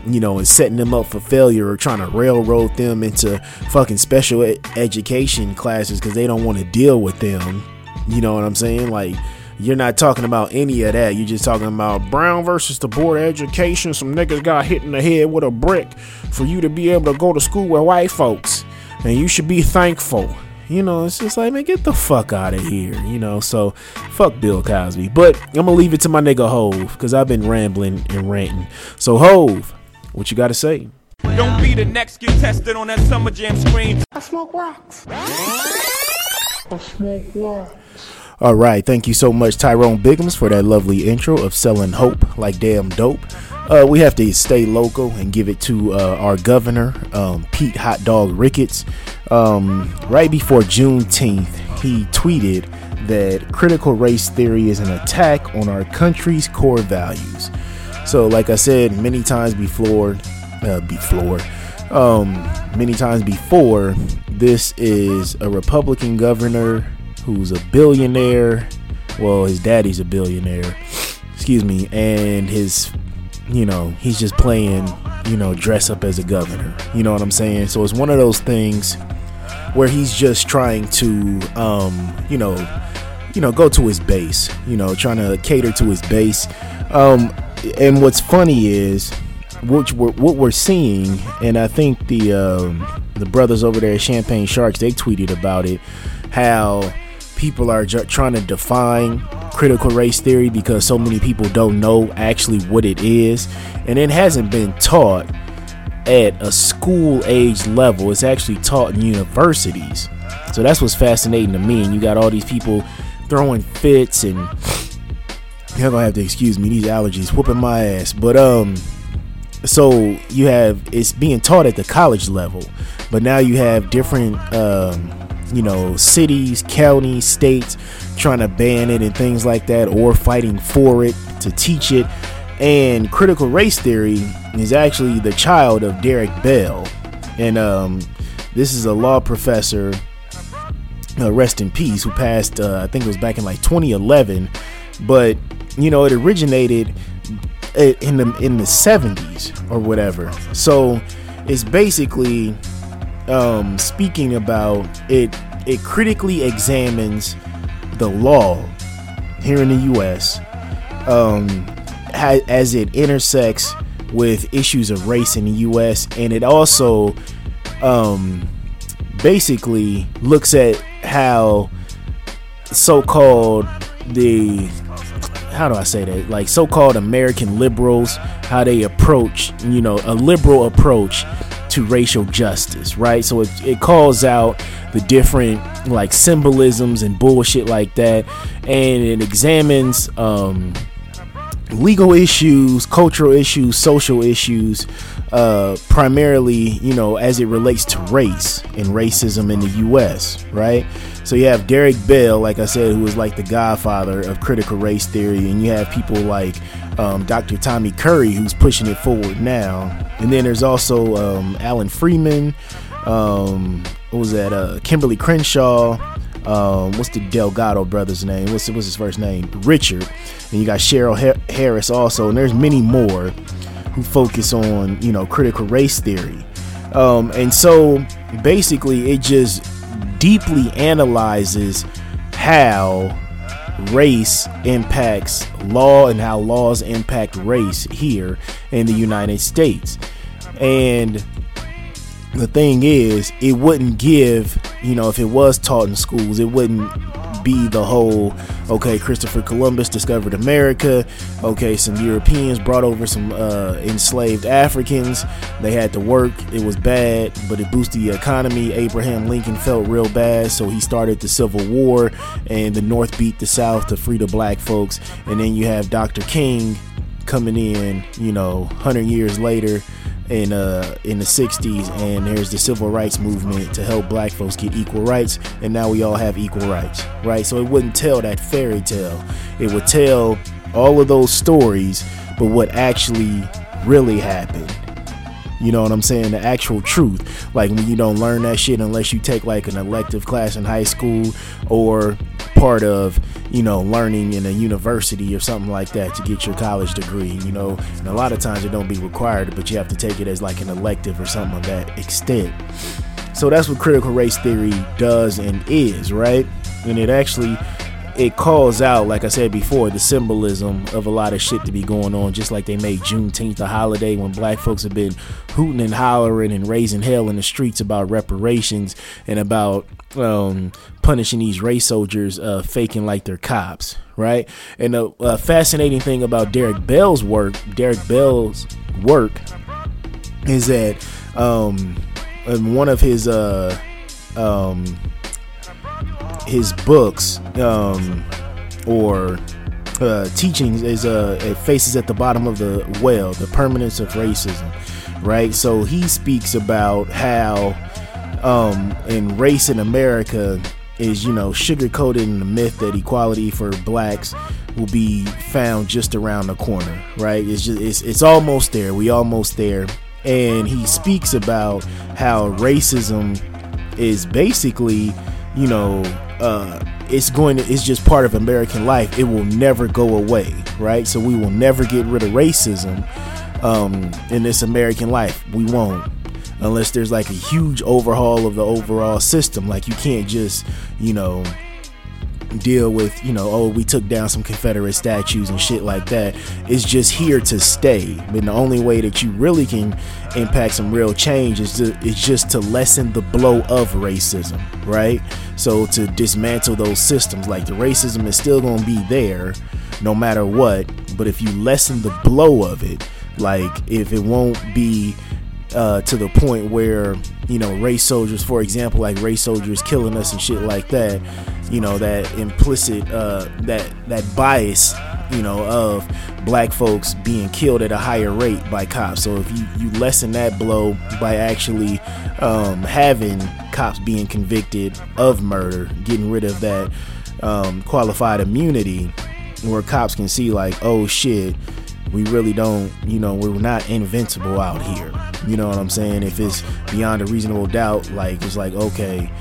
you know, and setting them up for failure or trying to railroad them into fucking special ed- education classes because they don't want to deal with them. You know what I'm saying? Like, you're not talking about any of that. You're just talking about Brown versus the Board of Education. Some niggas got hit in the head with a brick for you to be able to go to school with white folks. And you should be thankful. You know, it's just like, man, get the fuck out of here. You know, so fuck Bill Cosby. But I'm gonna leave it to my nigga Hove, because I've been rambling and ranting. So Hove, what you gotta say? Don't be the next get tested on that summer jam screen. I smoke rocks. I smoke rocks. All right, thank you so much, Tyrone Biggums, for that lovely intro of selling hope like damn dope. Uh, we have to stay local and give it to uh, our governor, um, Pete Hot Dog Ricketts. Um, right before Juneteenth, he tweeted that critical race theory is an attack on our country's core values. So, like I said many times before, uh, before, um, many times before, this is a Republican governor who's a billionaire. Well, his daddy's a billionaire. Excuse me, and his, you know, he's just playing, you know, dress up as a governor. You know what I'm saying? So it's one of those things where he's just trying to, um, you know, you know, go to his base. You know, trying to cater to his base. Um, and what's funny is what we're, what we're seeing, and I think the um, the brothers over there at Champagne Sharks they tweeted about it, how people are ju- trying to define critical race theory because so many people don't know actually what it is and it hasn't been taught at a school age level. It's actually taught in universities. So that's what's fascinating to me and you got all these people throwing fits and you're gonna have to excuse me these allergies whooping my ass. But um so you have it's being taught at the college level but now you have different um you know, cities, counties, states trying to ban it and things like that, or fighting for it to teach it. And critical race theory is actually the child of Derek Bell. And um, this is a law professor, uh, rest in peace, who passed, uh, I think it was back in like 2011. But, you know, it originated in the in the 70s or whatever. So it's basically um, speaking about it, it critically examines the law here in the U.S. Um, ha- as it intersects with issues of race in the U.S. and it also um, basically looks at how so-called the how do I say that? Like so-called American liberals, how they approach, you know, a liberal approach to racial justice, right? So it, it calls out the different like symbolisms and bullshit like that, and it examines um, legal issues, cultural issues, social issues, uh, primarily, you know, as it relates to race and racism in the U.S., right? So you have Derek Bell, like I said, who is like the godfather of critical race theory, and you have people like um, Dr. Tommy Curry, who's pushing it forward now. And then there's also um, Alan Freeman. Um, what was that? Uh, Kimberlé Crenshaw. Um, what's the Delgado brother's name? What's, what's his first name? Richard. And you got Cheryl Harris also. And there's many more who focus on, you know, critical race theory. Um, and so basically, it just deeply analyzes how race impacts law and how laws impact race here in the United States. And the thing is, it wouldn't give, you know, if it was taught in schools, it wouldn't be the whole okay christopher columbus discovered america okay some europeans brought over some uh, enslaved africans they had to work it was bad but it boosted the economy. Abraham lincoln felt real bad so he started the civil war and the north beat the south to free the black folks and then you have dr king coming in you know 100 years later in uh in the 60s and there's the civil rights movement to help black folks get equal rights and now we all have equal rights right? So it wouldn't tell that fairy tale. It would tell all of those stories but what actually really happened you know what I'm saying? The actual truth. Like when you don't learn that shit unless you take like an elective class in high school or part of, you know, learning in a university or something like that to get your college degree, you know. And a lot of times it don't be required, but you have to take it as like an elective or something of that extent. So that's what critical race theory does and is, right? And it actually it calls out, like I said before, the symbolism of a lot of shit to be going on. Just like they made Juneteenth a holiday when black folks have been hooting and hollering and raising hell in the streets about reparations and about um, punishing these race soldiers uh, faking like they're cops, right? And the uh, fascinating thing about Derek Bell's work, Derek Bell's work, is that um, one of his uh, um, his books um, or uh, teachings is uh, it faces at the bottom of the well, the permanence of racism, right? So he speaks about how um, in race in America is you know sugarcoated in the myth that equality for blacks will be found just around the corner, right? It's just it's it's almost there. We almost there, and he speaks about how racism is basically you know uh, it's going to it's just part of American life. It will never go away, right? So we will never get rid of racism um, in this American life. We won't unless there's like a huge overhaul of the overall system. Like you can't just you know deal with you know oh we took down some confederate statues and shit like that. It's just here to stay. And the only way that you really can impact some real change is, to, is just to lessen the blow of racism right? So to dismantle those systems like the racism is still going to be there no matter what but if you lessen the blow of it like if it won't be uh, to the point where you know race soldiers for example like race soldiers killing us and shit like that you know that implicit uh, that that bias you know of black folks being killed at a higher rate by cops. So if you you lessen that blow by actually um, having cops being convicted of murder getting rid of that um, qualified immunity where cops can see like oh shit we really don't, you know, we're not invincible out here. You know what I'm saying? If it's beyond a reasonable doubt, like it's like, okay,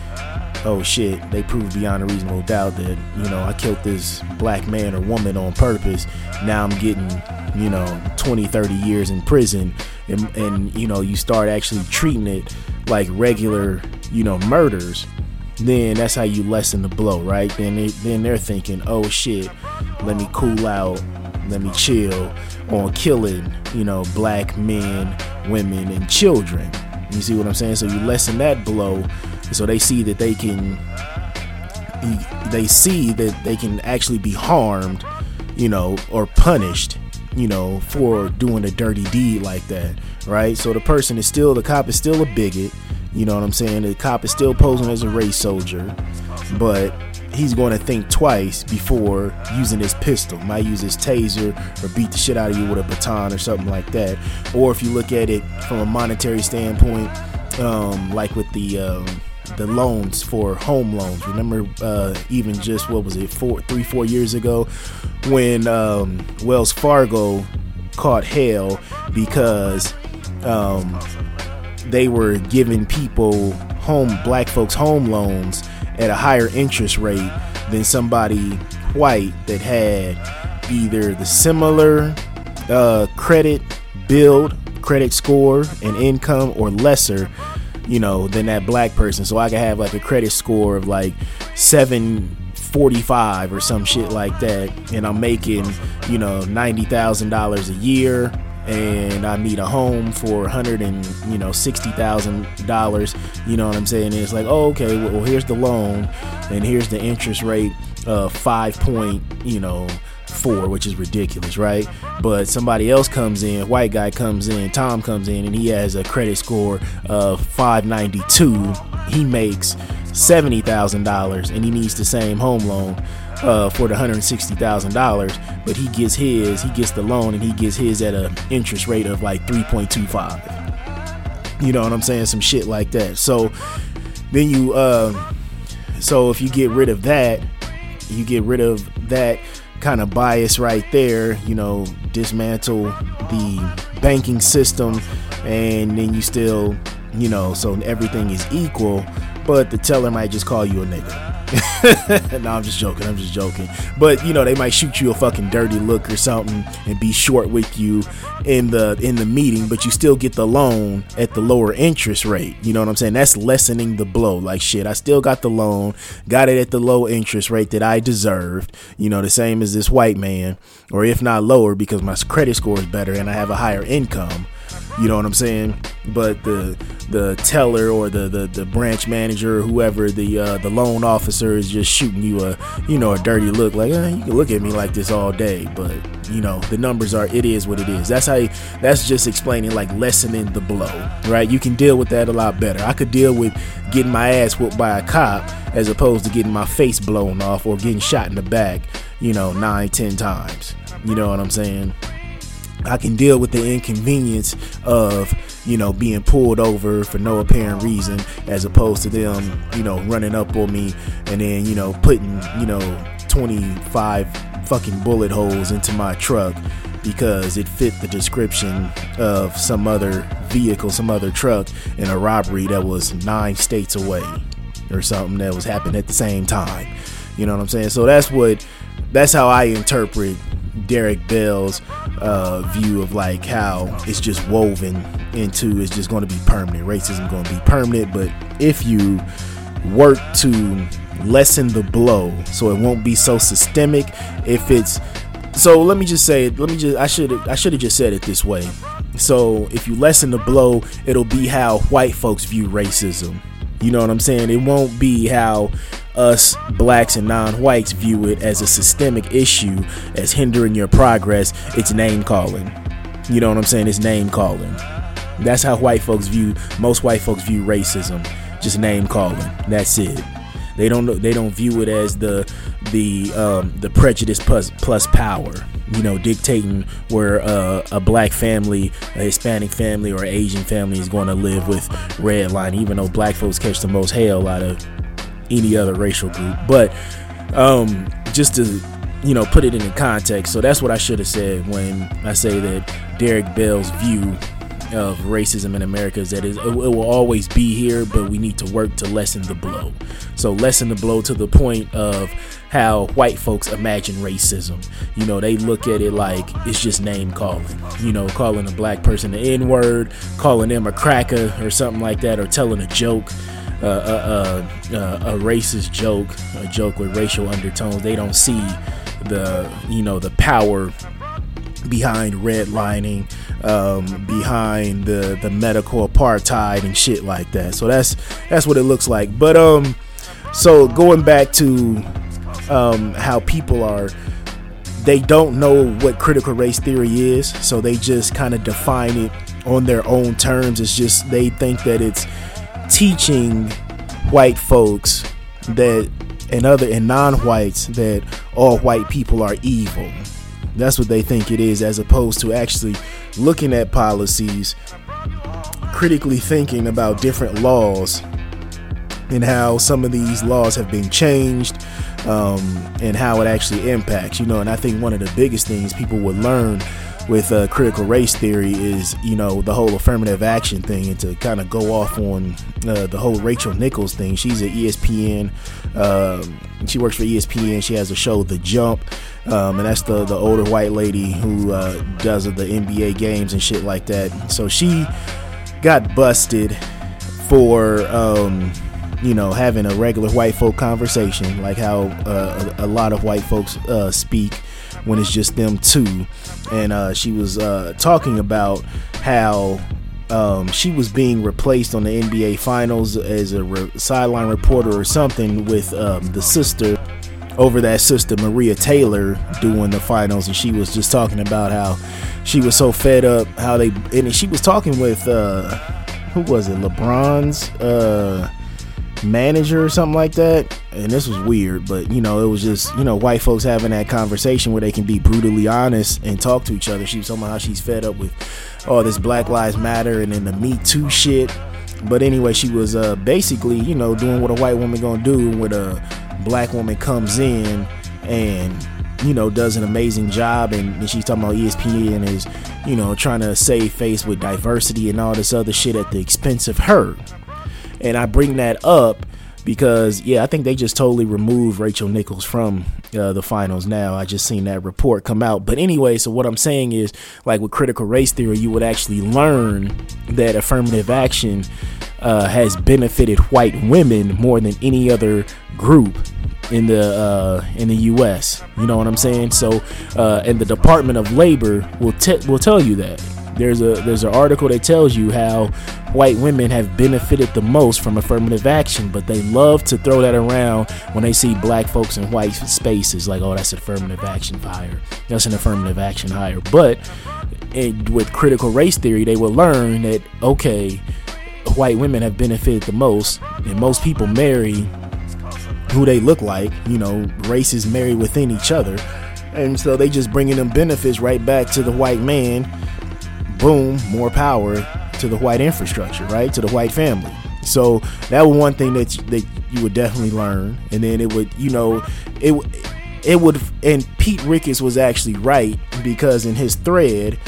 oh shit, they proved beyond a reasonable doubt that, you know, I killed this black man or woman on purpose. Now I'm getting, you know, 20, 30 years in prison. And, and you know, you start actually treating it like regular, you know, murders then that's how you lessen the blow, right? Then they, then they're thinking, oh shit, let me cool out, let me chill on killing, you know, black men, women, and children. You see what I'm saying? So you lessen that blow, so they see that they can, they see that they can actually be harmed, you know, or punished, you know, for doing a dirty deed like that, right? So the person is still, the cop is still a bigot. You know what I'm saying? The cop is still posing as a race soldier, but he's going to think twice before using his pistol. Might use his taser or beat the shit out of you with a baton or something like that. Or if you look at it from a monetary standpoint, um, like with the um, the loans for home loans. Remember, uh, even just what was it, four, three, four years ago, when um, Wells Fargo caught hell because um, they were giving people home black folks home loans at a higher interest rate than somebody white that had either the similar uh, credit build, credit score, and income, or lesser, you know, than that black person. So I could have like a credit score of like 745 or some shit like that, and I'm making, you know, $90,000 a year and I need a home for hundred and you know sixty thousand dollars. You know what I'm saying? And it's like, oh, okay, well, here's the loan, and here's the interest rate of five point, you know, four, which is ridiculous, right? But somebody else comes in, white guy comes in, Tom comes in, and he has a credit score of 592. He makes seventy thousand dollars, and he needs the same home loan uh, for the hundred sixty thousand dollars, but he gets his, he gets the loan, and he gets his at an interest rate of like three point two five. You know what I'm saying? Some shit like that. So then you, uh, so if you get rid of that, you get rid of that kind of bias right there. You know, dismantle the banking system, and then you still, you know, so everything is equal but the teller might just call you a nigga. no, I'm just joking. I'm just joking. But you know, they might shoot you a fucking dirty look or something and be short with you in the in the meeting, but you still get the loan at the lower interest rate. You know what I'm saying? That's lessening the blow. Like shit, I still got the loan, got it at the low interest rate that I deserved. You know, the same as this white man, or if not lower, because my credit score is better and I have a higher income. You know what I'm saying? But the the teller or the, the, the branch manager or whoever the uh, the loan officer is just shooting you a you know a dirty look like eh, you can look at me like this all day but you know the numbers are it is what it is. That's how you, that's just explaining like lessening the blow right? You can deal with that a lot better. I could deal with getting my ass whooped by a cop as opposed to getting my face blown off or getting shot in the back you know nine ten times. You know what I'm saying I can deal with the inconvenience of, you know, being pulled over for no apparent reason as opposed to them, you know, running up on me and then, you know, putting, you know, 25 fucking bullet holes into my truck because it fit the description of some other vehicle, some other truck in a robbery that was nine states away or something that was happening at the same time. You know what I'm saying? So that's what that's how I interpret Derek Bell's uh, view of like how it's just woven into it's just going to be permanent. Racism going to be permanent, but if you work to lessen the blow so it won't be so systemic, if it's so let me just say let me just I should I should have just said it this way. So if you lessen the blow, it'll be how white folks view racism. You know what I'm saying? It won't be how us blacks and non-whites view it as a systemic issue as hindering your progress. It's name calling. You know what i'm saying? It's name calling. That's how white folks view most white folks view racism. Just name calling. That's it. They don't they don't view it as the the um, the prejudice plus plus power you know dictating where uh, a black family a hispanic family or asian family is going to live with red line even though black folks catch the most hell out of any other racial group. But um, just to you know put it in context, so that's what I should have said when I say that Derek Bell's view of racism in America is that it, will always be here, but we need to work to lessen the blow. So lessen the blow to the point of how white folks imagine racism. You know, they look at it like it's just name calling. You know, calling a black person the N word, calling them a cracker or something like that, or telling a joke a, a, a, racist joke, a joke with racial undertones. They don't see the you know the power behind redlining, um, behind the the medical apartheid and shit like that. So that's that's what it looks like. But um, so going back to um, how people are. They don't know what critical race theory is, so they just kind of define it on their own terms. It's just they think that it's teaching white folks that and other and non-whites that all white people are evil. That's what they think it is, as opposed to actually looking at policies, critically thinking about different laws and how some of these laws have been changed um, and how it actually impacts. You know, and I think one of the biggest things people would learn with uh, critical race theory is you know the whole affirmative action thing and to kind of go off on uh, the whole Rachel Nichols thing she's at ESPN um, she works for ESPN she has a show The Jump um, and that's the the older white lady who uh, does the NBA games and shit like that so she got busted for um, you know having a regular white folk conversation like how uh, a, a, lot of white folks uh, speak when it's just them two. And uh, she was uh, talking about how um, she was being replaced on the NBA Finals as a re- sideline reporter or something with um, the sister over that sister Maria Taylor doing the finals, and she was just talking about how she was so fed up how they and she was talking with uh, who was it LeBron's uh, manager or something like that, and this was weird, but you know it was just you know white folks having that conversation where they can be brutally honest and talk to each other. She was talking about how she's fed up with all this Black Lives Matter and then the Me Too shit. But anyway, she was uh, basically, you know, doing what a white woman gonna do when a black woman comes in and you know does an amazing job and she's talking about espn and is you know trying to save face with diversity and all this other shit at the expense of her and i bring that up because yeah i think they just totally removed rachel nichols from uh, the finals now i just seen that report come out but anyway so what i'm saying is like with critical race theory you would actually learn that affirmative action uh, has benefited white women more than any other group in the uh, in the U.S. You know what I'm saying? So, uh, and the Department of Labor will will tell you that there's a there's an article that tells you how white women have benefited the most from affirmative action, but they love to throw that around when they see black folks in white spaces, like oh that's affirmative action hire, that's an affirmative action hire. But it, with critical race theory, they will learn that okay white women have benefited the most, and most people marry who they look like. You know, races marry within each other, and so they just bringing them benefits right back to the white man. Boom, more power to the white infrastructure, right to the white family. So that was one thing that that you would definitely learn, and then it would, you know, it it would. And Pete Ricketts was actually right because in his thread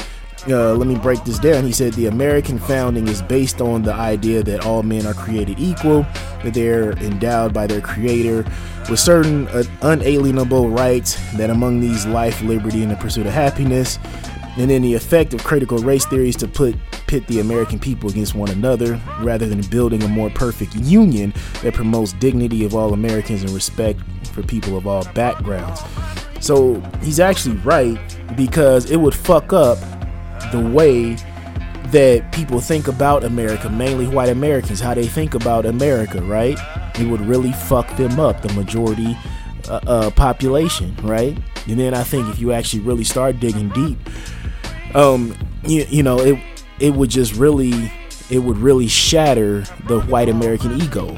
uh, let me break this down. He said the American founding is based on the idea that all men are created equal, that they're endowed by their creator with certain uh, unalienable rights, that among these life, liberty, and the pursuit of happiness. And then the effect of critical race theory is to put pit the American people against one another rather than building a more perfect union that promotes dignity of all Americans and respect for people of all backgrounds. So he's actually right because it would fuck up the way that people think about America, mainly white Americans, how they think about America, right? It would really fuck them up, the majority uh, uh, population, right? And then I think if you actually really start digging deep, um, you, you know, it it would just really, it would really shatter the white American ego,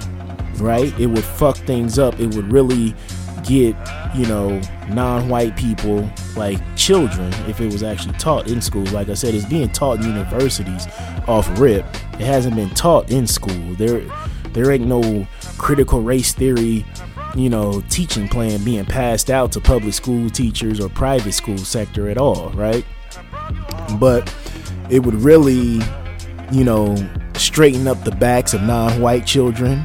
right? It would fuck things up. It would really get you know non-white people like children if it was actually taught in schools like i said it's being taught in universities off rip it hasn't been taught in school there there ain't no critical race theory you know teaching plan being passed out to public school teachers or private school sector at all right but it would really you know straighten up the backs of non-white children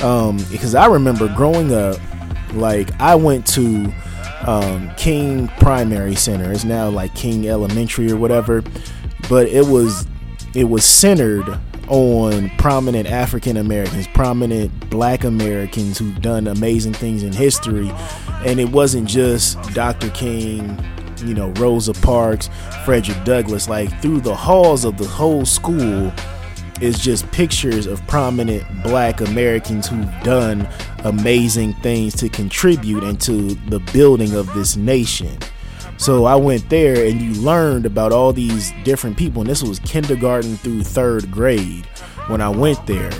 um, because i remember growing up like I went to um, King Primary Center. It's now like King Elementary or whatever, but it was it was centered on prominent African Americans, prominent Black Americans who've done amazing things in history, and it wasn't just Dr. King. You know, Rosa Parks, Frederick Douglass, like through the halls of the whole school, is just pictures of prominent black Americans who've done amazing things to contribute into the building of this nation. So I went there and you learned about all these different people, and this was kindergarten through third grade when I went there.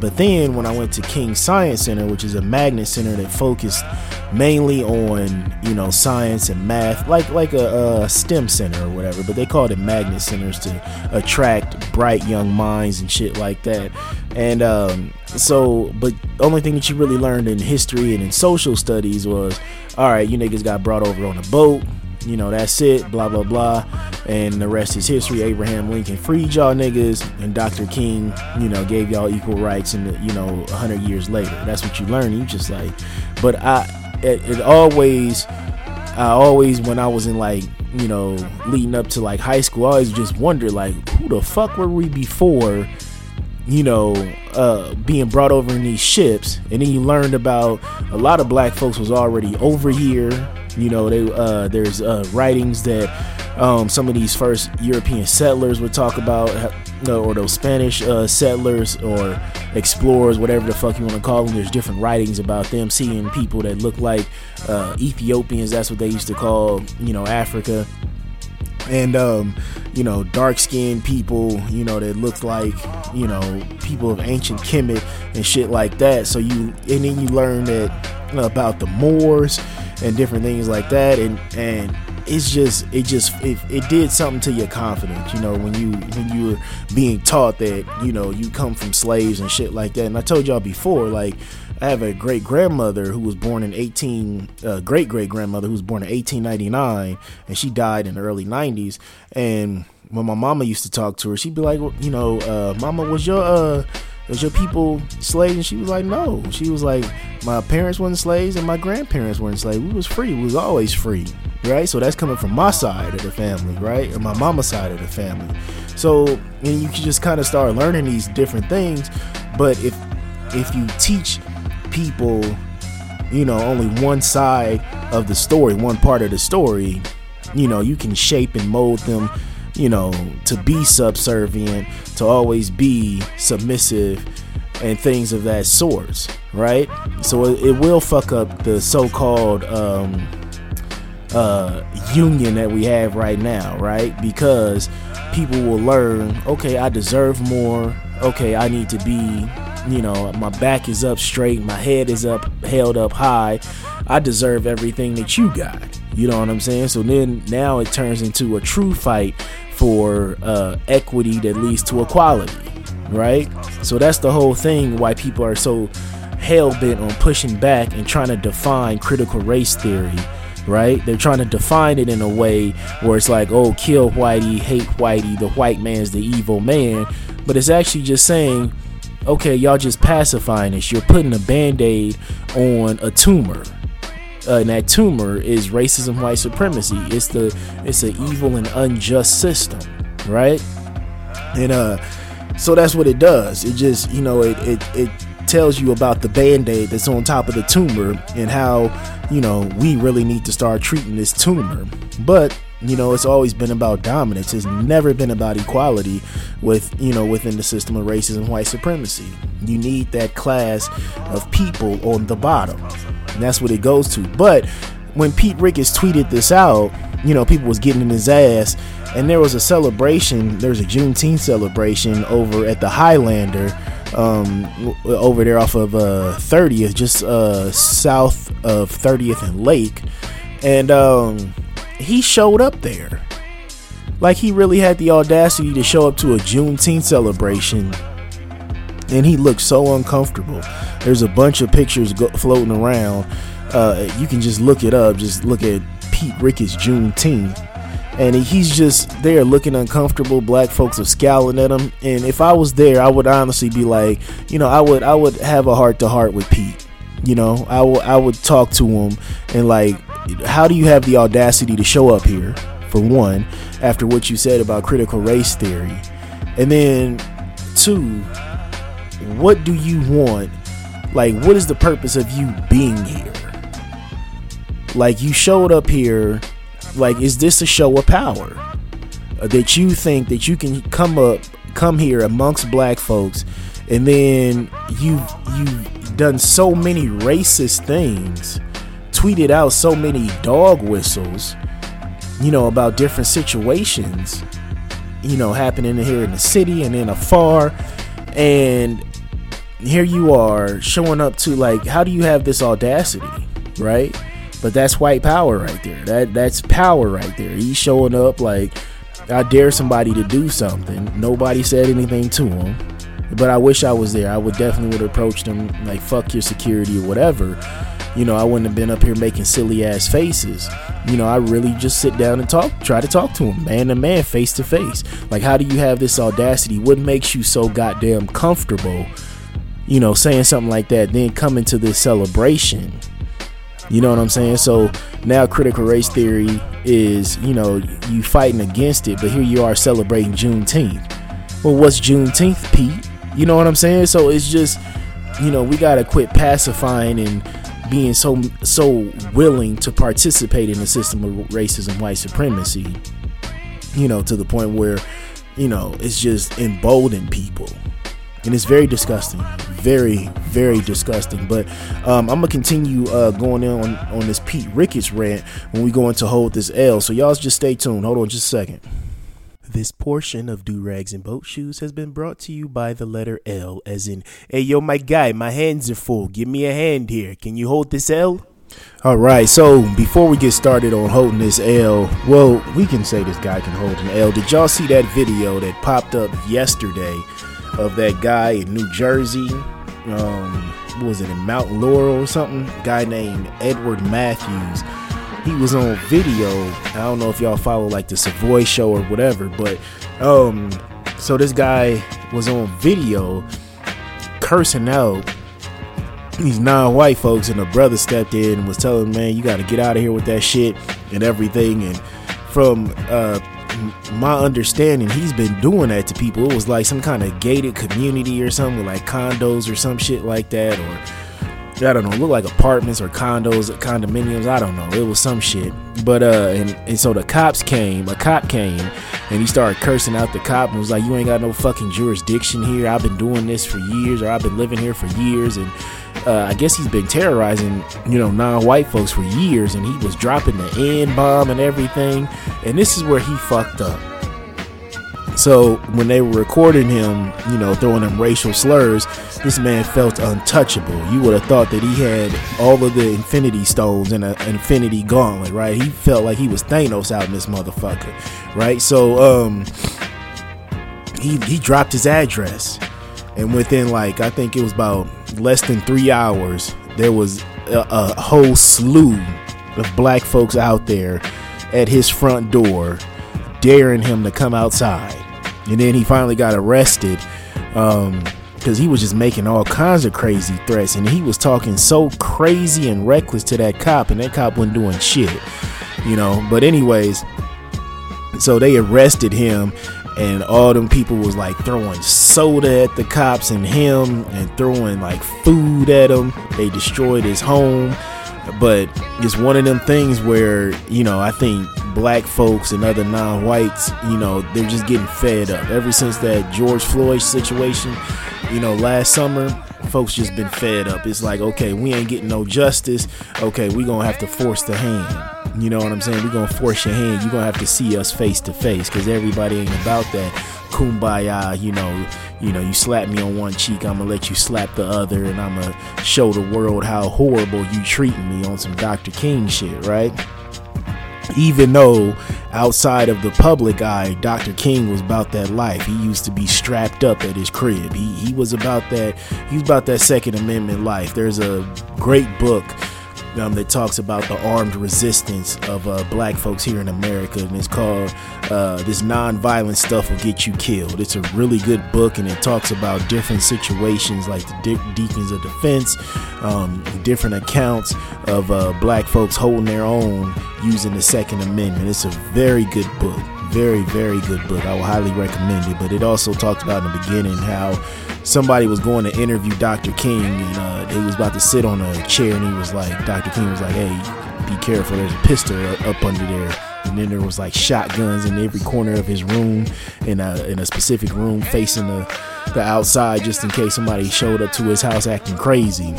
But then when I went to King Science Center, which is a magnet center that focused mainly on you know science and math, like like a, a STEM center or whatever, but they called it magnet centers to attract bright young minds and shit like that. And um, so, but the only thing that you really learned in history and in social studies was, all right, you niggas got brought over on a boat you know, that's it, blah, blah, blah. And the rest is history. Abraham Lincoln freed y'all niggas, and Dr. King, you know, gave y'all equal rights, and, you know, 100 years later. That's what you learn. You just like, but I, it, it always, I always, when I was in like, you know, leading up to like high school, I always just wondered, like, who the fuck were we before? you know, uh, being brought over in these ships, and then you learned about a lot of black folks was already over here, You know, they uh, there's uh, writings that um, some of these first European settlers would talk about, or those Spanish uh, settlers or explorers, whatever the fuck you want to call them. There's different writings about them seeing people that look like uh, Ethiopians. That's what they used to call, you know, Africa and um, you know dark skinned people you know that look like you know people of ancient Kemet and shit like that so you and then you learn that about the Moors and different things like that and and it's just it just it, it did something to your confidence you know when you when you were being taught that you know you come from slaves and shit like that and i told y'all before like I have a great grandmother who was born in 18, uh, great great grandmother who was born in 1899, and she died in the early 90s. And when my mama used to talk to her, she'd be like, well, you know, uh, Mama, was your uh, was your people slaves? And she was like, no. She was like, my parents weren't slaves and my grandparents weren't slaves. We was free. We was always free, right? So that's coming from my side of the family, right, and my mama's side of the family. So and you can just kind of start learning these different things. But if if you teach people, you know, only one side of the story, one part of the story, you know, you can shape and mold them, you know, to be subservient, to always be submissive and things of that sort, right? So it, it will fuck up the so-called um, uh, union that we have right now, right? Because people will learn, okay, I deserve more. Okay, I need to be you know, my back is up straight, my head is up, held up high. I deserve everything that you got. You know what I'm saying? So then now it turns into a true fight for uh, equity that leads to equality, right? So that's the whole thing why people are so hell bent on pushing back and trying to define critical race theory right? They're trying to define it in a way where it's like, oh, kill whitey, hate whitey, the white man's the evil man. But it's actually just saying okay, y'all just pacifying this. You're putting a band aid on a tumor. Uh, and that tumor is racism, white supremacy. It's the it's an evil and unjust system, right? And uh, so that's what it does. It just you know it it, it tells you about the band-aid that's on top of the tumor and how you know we really need to start treating this tumor. But you know it's always been about dominance. It's never been about equality with you know within the system of racism white supremacy. You need that class of people on the bottom. And that's what it goes to. But when pete ricketts tweeted this out you know people was getting in his ass. And there was a celebration there was a juneteenth celebration over at the highlander um, over there off of uh, 30th just uh, south of 30th and lake. And um he showed up there. Like he really had the audacity to show up to a Juneteenth celebration, and he looked so uncomfortable. There's a bunch of pictures go- floating around. Uh, you can just look it up. Just look at Pete Ricketts Juneteenth, and he's just there looking uncomfortable. Black folks are scowling at him, and if I was there, I would honestly be like, you know, I would I would have a heart to heart with Pete. You know, I, w- I would talk to him and like how do you have the audacity to show up here, for one, after what you said about critical race theory? And then, two, what do you want? Like, what is the purpose of you being here? Like, you showed up here, like, is this a show of power? Uh, that you think that you can come up, come here amongst black folks, and then you you've done so many racist things tweeted out so many dog whistles, you know, about different situations, you know, happening here in the city and in afar. And here you are showing up to like, how do you have this audacity, right? But that's white power right there. That that's power right there. He's showing up like, I dare somebody to do something. Nobody said anything to him. But I wish I was there. I would definitely would have approached him like, fuck your security or whatever you know, I wouldn't have been up here making silly ass faces. You know, I really just sit down and talk, try to talk to him, man to man, face to face. Like, how do you have this audacity? What makes you so goddamn comfortable, you know, saying something like that, then coming to this celebration? You know what I'm saying? So now critical race theory is, you know, you fighting against it, but here you are celebrating Juneteenth. Well, what's Juneteenth, Pete? You know what I'm saying? So it's just, you know, we gotta quit pacifying and being so so willing to participate in the system of racism, white supremacy, you know, to the point where, you know, it's just emboldened people. And it's very disgusting, very, very disgusting. But um, I'm gonna continue uh, going in on, on this Pete Ricketts rant when we go into hold this L. So y'all just stay tuned. Hold on, just a second. This portion of Do Rags and Boat Shoes has been brought to you by the letter L, as in, hey, yo, my guy, my hands are full. Give me a hand here. Can you hold this L? All right, so before we get started on holding this L, well, we can say this guy can hold an L. Did y'all see that video that popped up yesterday of that guy in New Jersey? Um, was it in Mount Laurel or something? Guy named Edward Matthews he was on video. I don't know if y'all follow like the Savoy show or whatever, but um so this guy was on video cursing out these non-white folks and the brother stepped in and was telling man you got to get out of here with that shit and everything and from uh my understanding he's been doing that to people it was like some kind of gated community or something like condos or some shit like that or I don't know, look like apartments or condos, condominiums. I don't know. It was some shit. But uh, and, and so the cops came. A cop came, and he started cursing out the cop and was like, "You ain't got no fucking jurisdiction here. I've been doing this for years, or I've been living here for years." And uh, I guess he's been terrorizing, you know, non-white folks for years, and he was dropping the N bomb and everything. And this is where he fucked up. So when they were recording him, you know, throwing them racial slurs, this man felt untouchable. You would have thought that he had all of the Infinity Stones and an Infinity Gauntlet, right? He felt like he was Thanos out in this motherfucker, right? So um, he he dropped his address, and within like I think it was about less than three hours, there was a, a whole slew of black folks out there at his front door, daring him to come outside and then he finally got arrested um because he was just making all kinds of crazy threats and he was talking so crazy and reckless to that cop and that cop wasn't doing shit you know? But anyways so they arrested him and all them people was like throwing soda at the cops and him and throwing like food at him. They destroyed his home but it's one of them things where you know i think black folks and other non-whites you know they're just getting fed up. Ever since that george floyd situation you know last summer folks just been fed up. It's like okay we ain't getting no justice. Okay we gonna have to force the hand. You know what i'm saying? We gonna force your hand. You gonna have to see us face to face because everybody ain't about that kumbaya you know you know you slap me on one cheek i'm gonna let you slap the other and i'm gonna show the world how horrible you treating me on some dr king shit right even though outside of the public eye, Dr. King was about that life. He used to be strapped up at his crib. He he was about that. He was about that Second Amendment life. There's a great book um, that talks about the armed resistance of uh, black folks here in America, and it's called uh, "This Nonviolent Stuff Will Get You Killed." It's a really good book, and it talks about different situations like the de- Deacons of Defense, um, different accounts of uh, black folks holding their own using the Second Amendment. It's a very good book very very good book. I would highly recommend it. But it also talked about in the beginning how somebody was going to interview dr king and uh, he was about to sit on a chair and he was like dr king was like hey be careful. There's a pistol up under there. And then there was like shotguns in every corner of his room in a, in a specific room facing the, the outside just in case somebody showed up to his house acting crazy.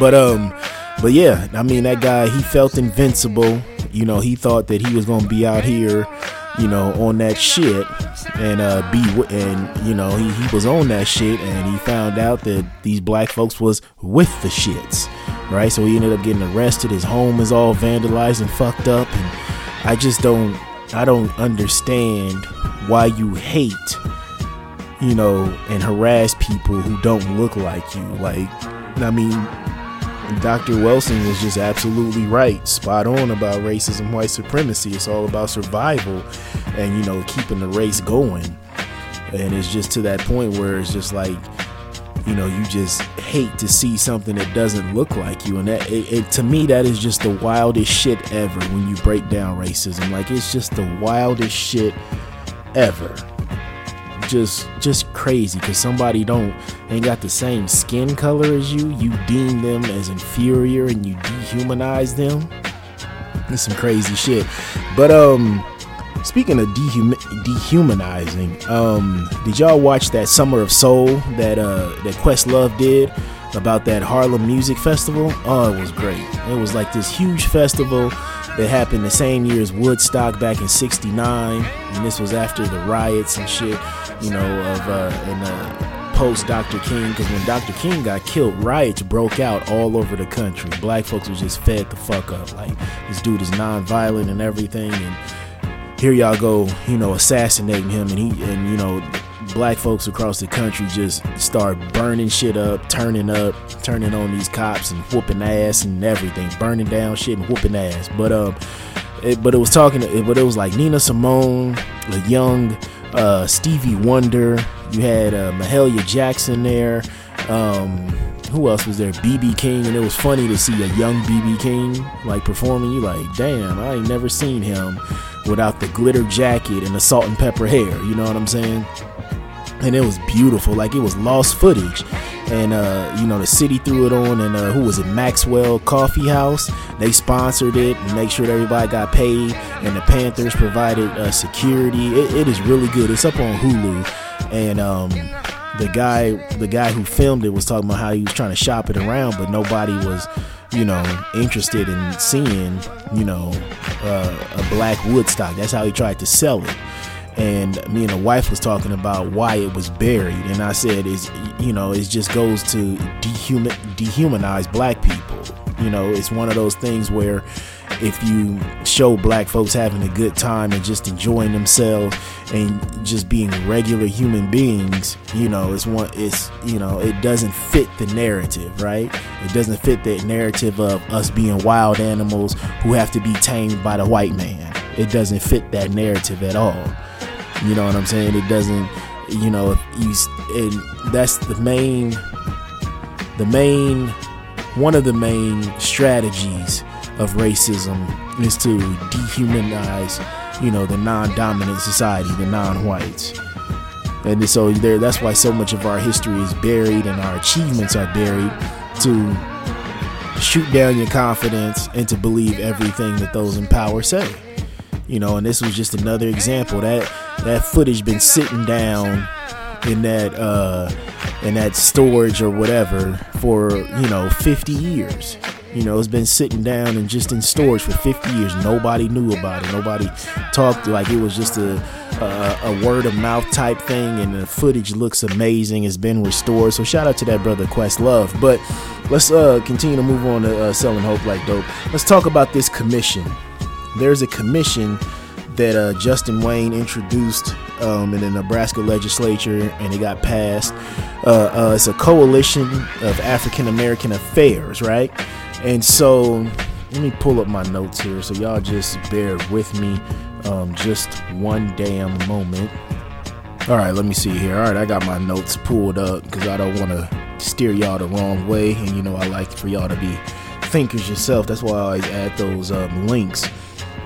But um but yeah i mean that guy he felt invincible you know, he thought that he was gonna be out here, you know, on that shit and uh, be and you know he, he was on that shit and he found out that these black folks was with the shits, right? So he ended up getting arrested. His home is all vandalized and fucked up, and I just don't I don't understand why you hate you know and harass people who don't look like you. Like I mean Dr. Wilson was just absolutely right, spot on about racism, white supremacy. It's all about survival and, you know, keeping the race going. And it's just to that point where it's just like, you know, you just hate to see something that doesn't look like you. And that, it, it, to me, that is just the wildest shit ever when you break down racism. Like, it's just the wildest shit ever. Just just crazy because somebody don't ain't got the same skin color as you. You deem them as inferior and you dehumanize them. It's some crazy shit. But um, speaking of dehum- dehumanizing, um, did y'all watch that Summer of Soul that uh that Questlove did? about that Harlem Music Festival. Oh, it was great. It was like this huge festival that happened the same year as Woodstock back in 69. And this was after the riots and shit, you know, of, uh, and, uh, post Dr. King. Because when Dr. King got killed, riots broke out all over the country. Black folks was just fed the fuck up. Like, this dude is non-violent and everything. And here y'all go, you know, assassinating him. And he, and, you know, black folks across the country just start burning shit up, turning up, turning on these cops and whooping ass and everything, burning down shit and whooping ass. But um, it, but it was talking, but it was like Nina Simone, the young uh, Stevie Wonder. You had uh, Mahalia Jackson there. Um, who else was there? BB King, and it was funny to see a young BB King like performing. You like, damn, I ain't never seen him without the glitter jacket and the salt and pepper hair. You know what I'm saying? And it was beautiful like it was lost footage. And uh, you know the city threw it on and uh, who was it maxwell coffee house? They sponsored it and make sure that everybody got paid and the panthers provided uh, security. It, it is really good. It's up on hulu. And um, the guy the guy who filmed it was talking about how he was trying to shop it around but nobody was you know interested in seeing you know uh, a black woodstock. That's how he tried to sell it and me and the wife was talking about why it was buried. And i said is you know it just goes to dehuman dehumanize black people. You know it's one of those things where if you show black folks having a good time and just enjoying themselves and just being regular human beings you know it's one it's you know it doesn't fit the narrative right? It doesn't fit that narrative of us being wild animals who have to be tamed by the white man. It doesn't fit that narrative at all you know what I'm saying? It doesn't, you know, you and that's the main, the main, one of the main strategies of racism is to dehumanize, you know, the non-dominant society, the non-whites. And so there, that's why so much of our history is buried and our achievements are buried to shoot down your confidence and to believe everything that those in power say. You know, and this was just another example that that footage been sitting down in that uh in that storage or whatever for you know 50 years. You know it's been sitting down and just in storage for 50 years. Nobody knew about it. Nobody talked like it was just a a, a word of mouth type thing and the footage looks amazing. It's been restored. So shout out to that brother Questlove. but let's uh continue to move on to uh, selling hope like dope. Let's talk about this commission. There's a commission that uh, Justin Wayne introduced um, in the Nebraska legislature and it got passed. Uh, uh, it's a coalition of African American affairs, right? And so let me pull up my notes here so y'all just bear with me um, just one damn moment. All right, let me see here. All right, I got my notes pulled up because I don't want to steer y'all the wrong way. And you know, I like for y'all to be thinkers yourself. That's why I always add those um, links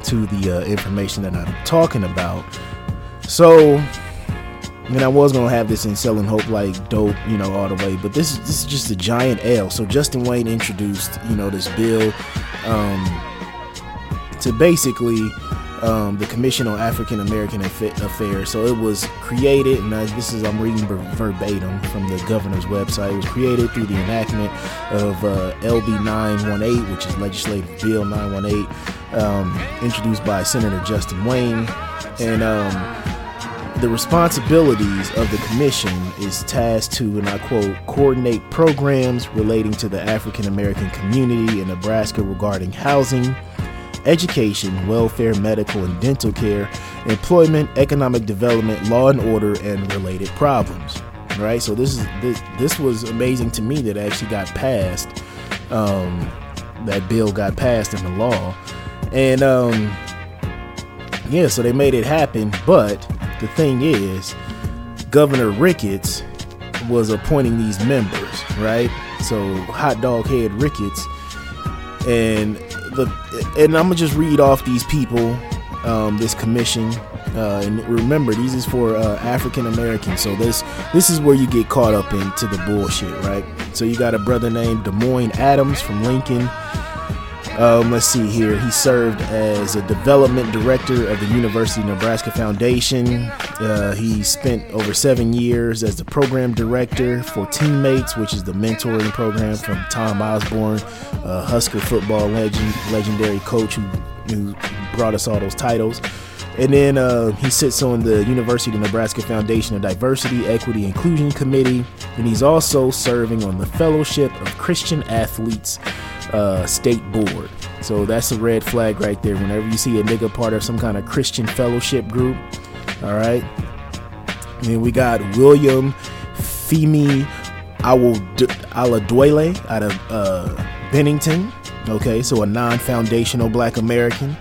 to the uh, information that I'm talking about. So, mean, I was gonna have this in selling hope like dope, you know, all the way, but this is this is just a giant L. So Justin Wayne introduced, you know, this bill um, to basically um, the Commission on African American Affairs. So it was created, and this is I'm reading verbatim from the governor's website. It was created through the enactment of uh, LB 918, which is Legislative Bill 918, um, introduced by Senator Justin Wayne, and um, the responsibilities of the commission is tasked to, and I quote, coordinate programs relating to the African American community in Nebraska regarding housing education, welfare, medical and dental care, employment, economic development, law and order, and related problems. Right. So this is this, this was amazing to me that actually got passed. Um, that bill got passed in the law, and um, yeah, so they made it happen. But the thing is, Governor Ricketts was appointing these members, right? So hot dog head Ricketts, and the and I'm gonna just read off these people, um, this commission, Uh, and remember, these is for uh, African Americans. So this this is where you get caught up into the bullshit, right? So you got a brother named Demoine Adams from Lincoln. Um, let's see here. He served as a development director of the University of Nebraska Foundation. Uh, he spent over seven years as the program director for Teammates, which is the mentoring program from Tom Osborne, Husker football legend, legendary coach who, who brought us all those titles. And then uh, he sits on the University of Nebraska Foundation of Diversity, Equity, Inclusion Committee, and he's also serving on the Fellowship of Christian Athletes uh, State Board. So that's a red flag right there. Whenever you see a nigga part of some kind of Christian fellowship group, all right. And then we got William Femi Aladuele out of uh, Bennington. Okay, so a non-foundational Black American.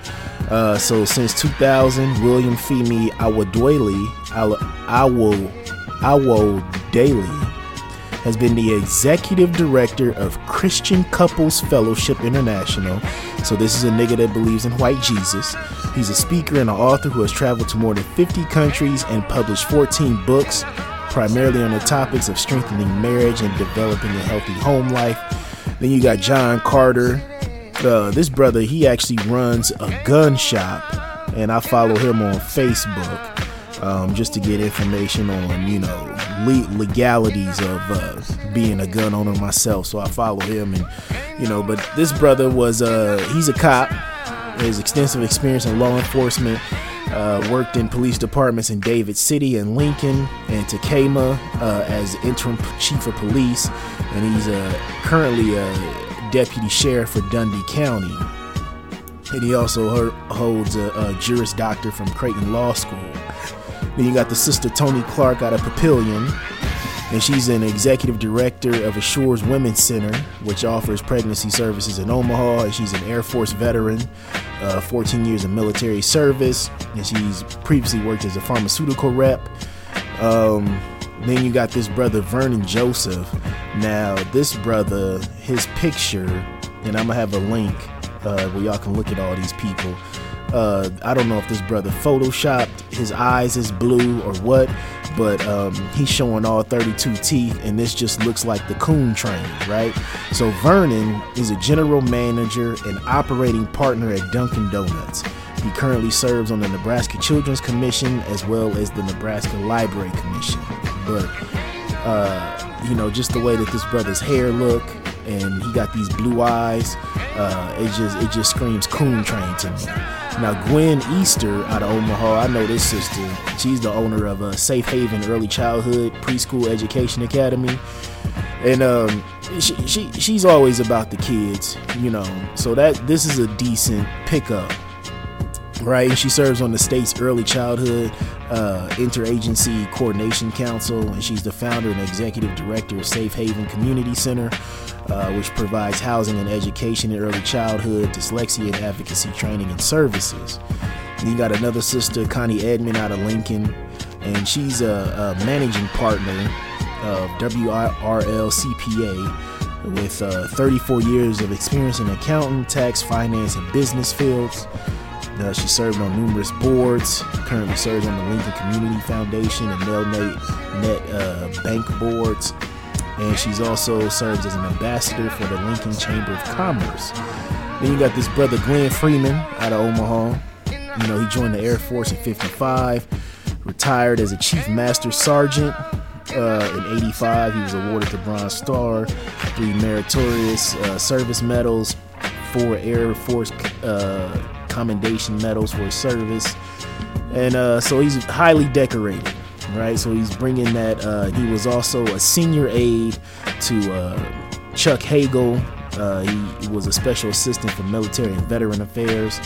Uh, so since 2000, William Femi Awadwele, Awo, Awo Daily has been the executive director of Christian Couples Fellowship International. So this is a nigga that believes in white Jesus. He's a speaker and an author who has traveled to more than 50 countries and published 14 books, primarily on the topics of strengthening marriage and developing a healthy home life. Then you got John Carter. Uh, this brother, he actually runs a gun shop, and I follow him on Facebook um, just to get information on, you know, le- legalities of uh, being a gun owner myself. So I follow him, and you know, but this brother was uh, he's a cop. Has extensive experience in law enforcement. Uh, worked in police departments in David City and Lincoln and Tekamah uh, as interim chief of police, and he's uh, currently a deputy sheriff for Dundy County. And he also holds a, a Juris Doctor from Creighton Law School. Then you got the sister Tony Clark out of Papillion, and she's an executive director of Assure's Women's Center, which offers pregnancy services in Omaha. And she's an Air Force veteran, uh, 14 years of military service, and she's previously worked as a pharmaceutical rep. Um, then you got this brother Vernon Joseph. Now, this brother, his picture, and I'm gonna have a link uh, where y'all can look at all these people. Uh, I don't know if this brother photoshopped his eyes is blue or what, but um, he's showing all 32 teeth, and this just looks like the coon train, right? So Vernon is a general manager and operating partner at Dunkin' Donuts. He currently serves on the Nebraska Children's Commission as well as the Nebraska Library Commission. But uh, you know, just the way that this brother's hair look, and he got these blue eyes, uh, it just it just screams coon train to me. Now, Gwen Easter out of Omaha, I know this sister. She's the owner of a Safe Haven Early Childhood Preschool Education Academy, and um, she, she she's always about the kids, you know. So that this is a decent pickup, right? She serves on the state's Early Childhood uh, Interagency Coordination Council, and she's the founder and executive director of Safe Haven Community Center uh, which provides housing and education in early childhood, dyslexia and advocacy training and services. And you got another sister, Connie Edmond, out of Lincoln, and she's a, a managing partner of CPA with uh, 34 years of experience in accounting, tax, finance, and business fields. Uh, she served on numerous boards, currently serves on the Lincoln Community Foundation and Nelnet Net uh, Bank boards and she's also serves as an ambassador for the Lincoln Chamber of Commerce. Then you got this brother Glenn Freeman out of Omaha. You know, he joined the Air Force in 55, retired as a Chief Master Sergeant. Uh, in 85, he was awarded the Bronze Star, three meritorious uh, service medals, four Air Force uh, commendation medals for his service. And uh, so he's highly decorated right? So he's bringing that. Uh, he was also a senior aide to uh, Chuck Hagel. Uh, he, he, was a special assistant for military and veteran affairs.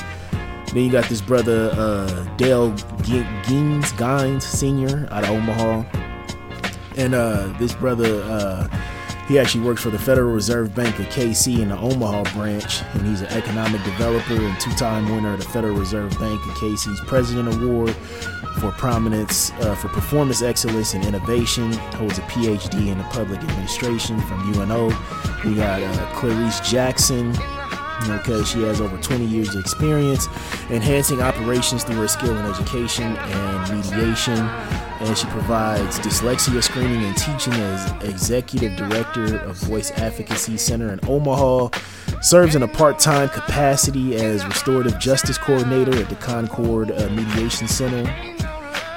Then you got this brother uh, Dale Gaines, Gaines Senior out of Omaha, and uh, this brother he actually works for the Federal Reserve Bank of KC in the Omaha branch, and he's an economic developer and two-time winner of the Federal Reserve Bank of KC's President Award for prominence uh, for performance excellence and innovation. Holds a PhD in the public administration from UNO. We got uh, Clarice Jackson. Okay, she has over 20 years of experience enhancing operations through her skill in education and mediation. And she provides dyslexia screening and teaching as executive director of Voice Advocacy Center in Omaha. Serves in a part time capacity as restorative justice coordinator at the Concord uh, Mediation Center.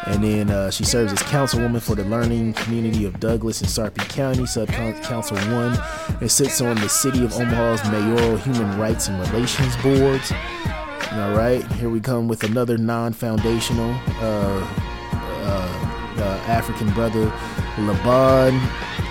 And then uh, she serves as councilwoman for the learning community of Douglas and Sarpy County, Sub Council 1, and sits on the City of Omaha's Mayoral Human Rights and Relations Boards. All right, here we come with another non foundational uh, uh, African brother, Laban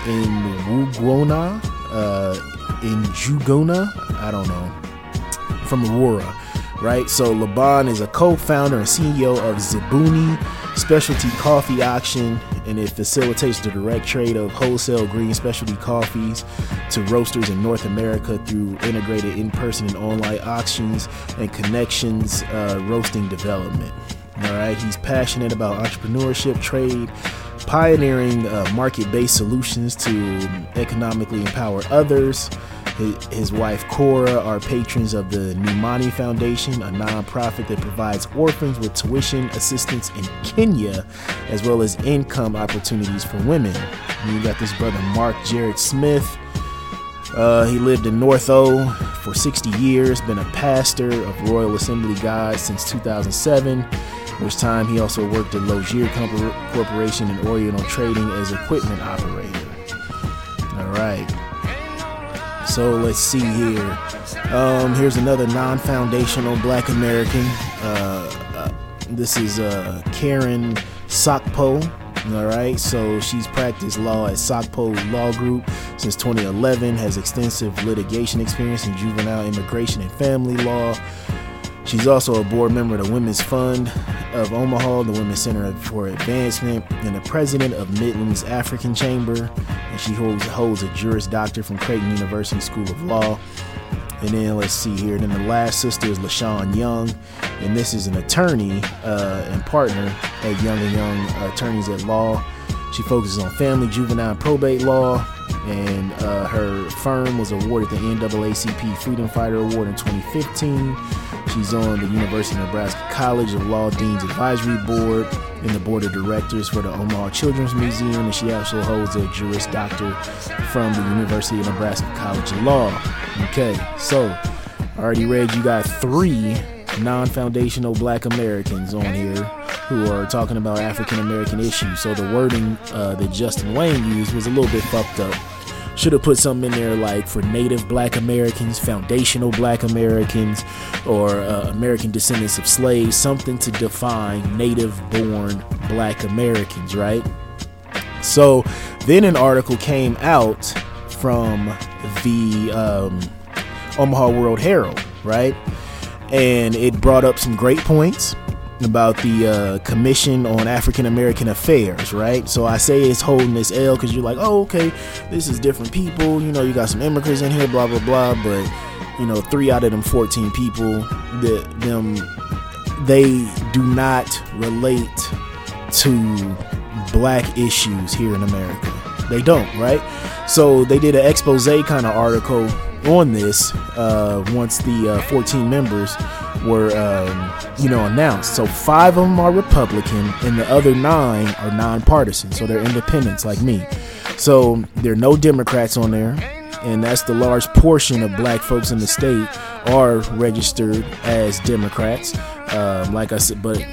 in Wugona, uh, in Jugona, I don't know, from Aurora, right? So Laban is a co founder and CEO of Zibuni specialty coffee auction and it facilitates the direct trade of wholesale green specialty coffees to roasters in North America through integrated in-person and online auctions and connections uh, roasting development. All right, he's passionate about entrepreneurship, trade, pioneering uh, market-based solutions to economically empower others his wife Cora are patrons of the Numani Foundation, a nonprofit that provides orphans with tuition assistance in Kenya, as well as income opportunities for women. And you got this brother Mark Jared Smith. Uh, he lived in North O for 60 years, been a pastor of Royal Assembly God since 2007, which time he also worked at Lozier Corporation in Oriental Trading as equipment operator. All right. So let's see here. Um, here's another non-foundational Black American. Uh, uh, this is uh, Karen Sokpo. All right, so she's practiced law at Sokpo Law Group since 2011. Has extensive litigation experience in juvenile immigration and family law. She's also a board member of the Women's Fund of Omaha, the Women's Center for Advancement, and the president of Midlands African Chamber. And she holds, holds a Juris Doctor from Creighton University School of Law. And then let's see here. Then the last sister is LaShawn Young, and this is an attorney uh, and partner at Young and Young Attorneys at Law. She focuses on family, juvenile, and probate law, and uh, her firm was awarded the NAACP Freedom Fighter Award in 2015. She's on the University of Nebraska College of Law Dean's Advisory Board and the Board of Directors for the Omaha Children's Museum, and she also holds a Juris Doctor from the University of Nebraska College of Law. Okay, so I already read you got three non foundational black Americans on here who are talking about African American issues. So the wording uh, that Justin Wayne used was a little bit fucked up should have put something in there like for native black Americans, foundational black Americans, or uh, American descendants of slaves, something to define native born black Americans, right? So then an article came out from the um, Omaha World Herald, right? And it brought up some great points about the uh, Commission on African American Affairs, right? So I say it's holding this L because you're like, oh, okay, this is different people. You know, you got some immigrants in here, blah blah blah. But you know, three out of them 14 people, that them, they do not relate to black issues here in America. They don't, right? So they did an expose kind of article on this uh, once the uh, 14 members were, um, you know, announced. So five of them are Republican, and the other nine are nonpartisan. So they're independents like me. So there are no Democrats on there, and that's the large portion of black folks in the state are registered as Democrats. Um, like I said, but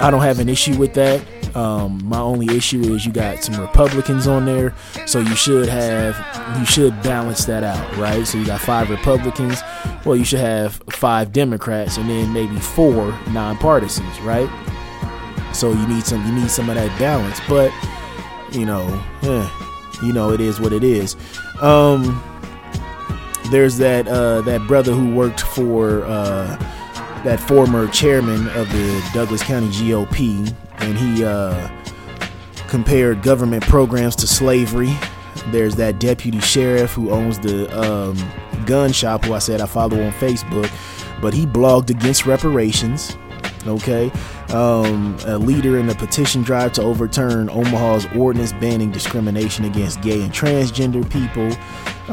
I don't have an issue with that. Um, my only issue is you got some Republicans on there, so you should have you should balance that out, right? So you got five Republicans, well, you should have five Democrats, and then maybe four nonpartisans, right? So you need some you need some of that balance, but you know, eh, you know it is what it is. Um, there's that uh, that brother who worked for uh, that former chairman of the Douglas County GOP and he uh, compared government programs to slavery. There's that deputy sheriff who owns the um, gun shop, who I said I follow on Facebook, but he blogged against reparations. Okay, um, a leader in a petition drive to overturn Omaha's ordinance banning discrimination against gay and transgender people,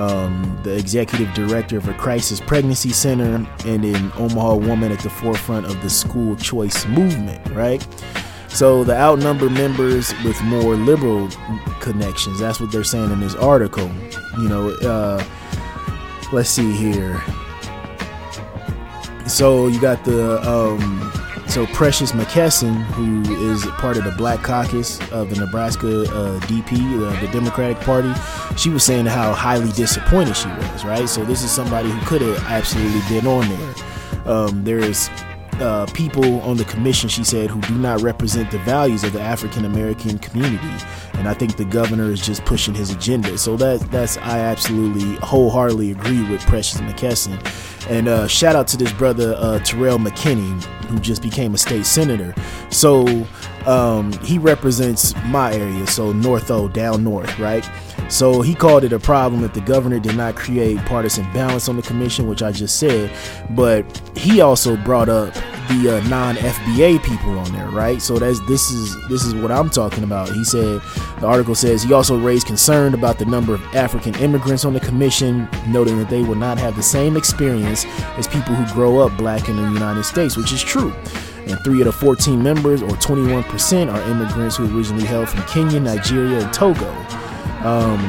um, the executive director of a crisis pregnancy center, and an Omaha woman at the forefront of the school choice movement, right? So the outnumbered members with more liberal connections. That's what they're saying in this article. You know, uh, let's see here. So you got the um, so Precious McKesson, who is part of the Black Caucus of the Nebraska uh, DP, uh, the Democratic Party, she was saying how highly disappointed she was. Right. So this is somebody who could have absolutely been on there. Um, there's uh, people on the commission, she said, who do not represent the values of the African American community, and I think the governor is just pushing his agenda. So that that's I absolutely wholeheartedly agree with Precious McKesson, and uh, shout out to this brother uh, Terrell McKinney, who just became a state senator. So um, he represents my area, so North O, down north, right? So he called it a problem that the governor did not create partisan balance on the commission, which I just said. But he also brought up the uh, non-FBA people on there, right? So that's this is this is what I'm talking about. He said the article says he also raised concern about the number of African immigrants on the commission, noting that they will not have the same experience as people who grow up black in the United States, which is true and three of the 14 members, or 21%, are immigrants who originally hailed from Kenya, Nigeria, and Togo. Um,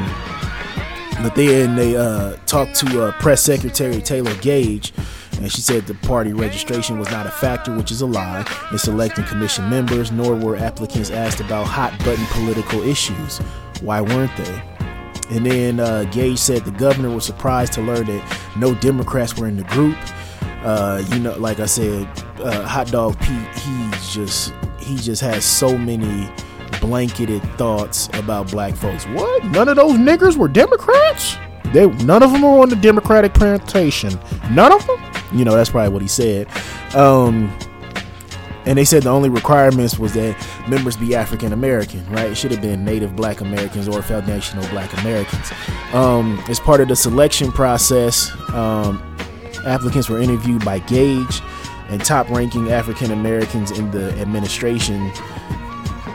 but then they uh, talked to uh, Press Secretary Taylor Gage, and she said the party registration was not a factor, which is a lie, in selecting commission members, nor were applicants asked about hot button political issues. Why weren't they? And then uh, Gage said the governor was surprised to learn that no Democrats were in the group. Uh, you know, like I said, uh, Hot Dog Pete, he's just he just has so many blanketed thoughts about black folks. What? None of those niggers were Democrats? They none of them were on the Democratic plantation. None of them. You know, that's probably what he said. Um, and they said the only requirements was that members be African American, right? It should have been Native Black Americans or foundational Black Americans. Um, as part of the selection process, um, applicants were interviewed by Gage and top ranking African Americans in the administration,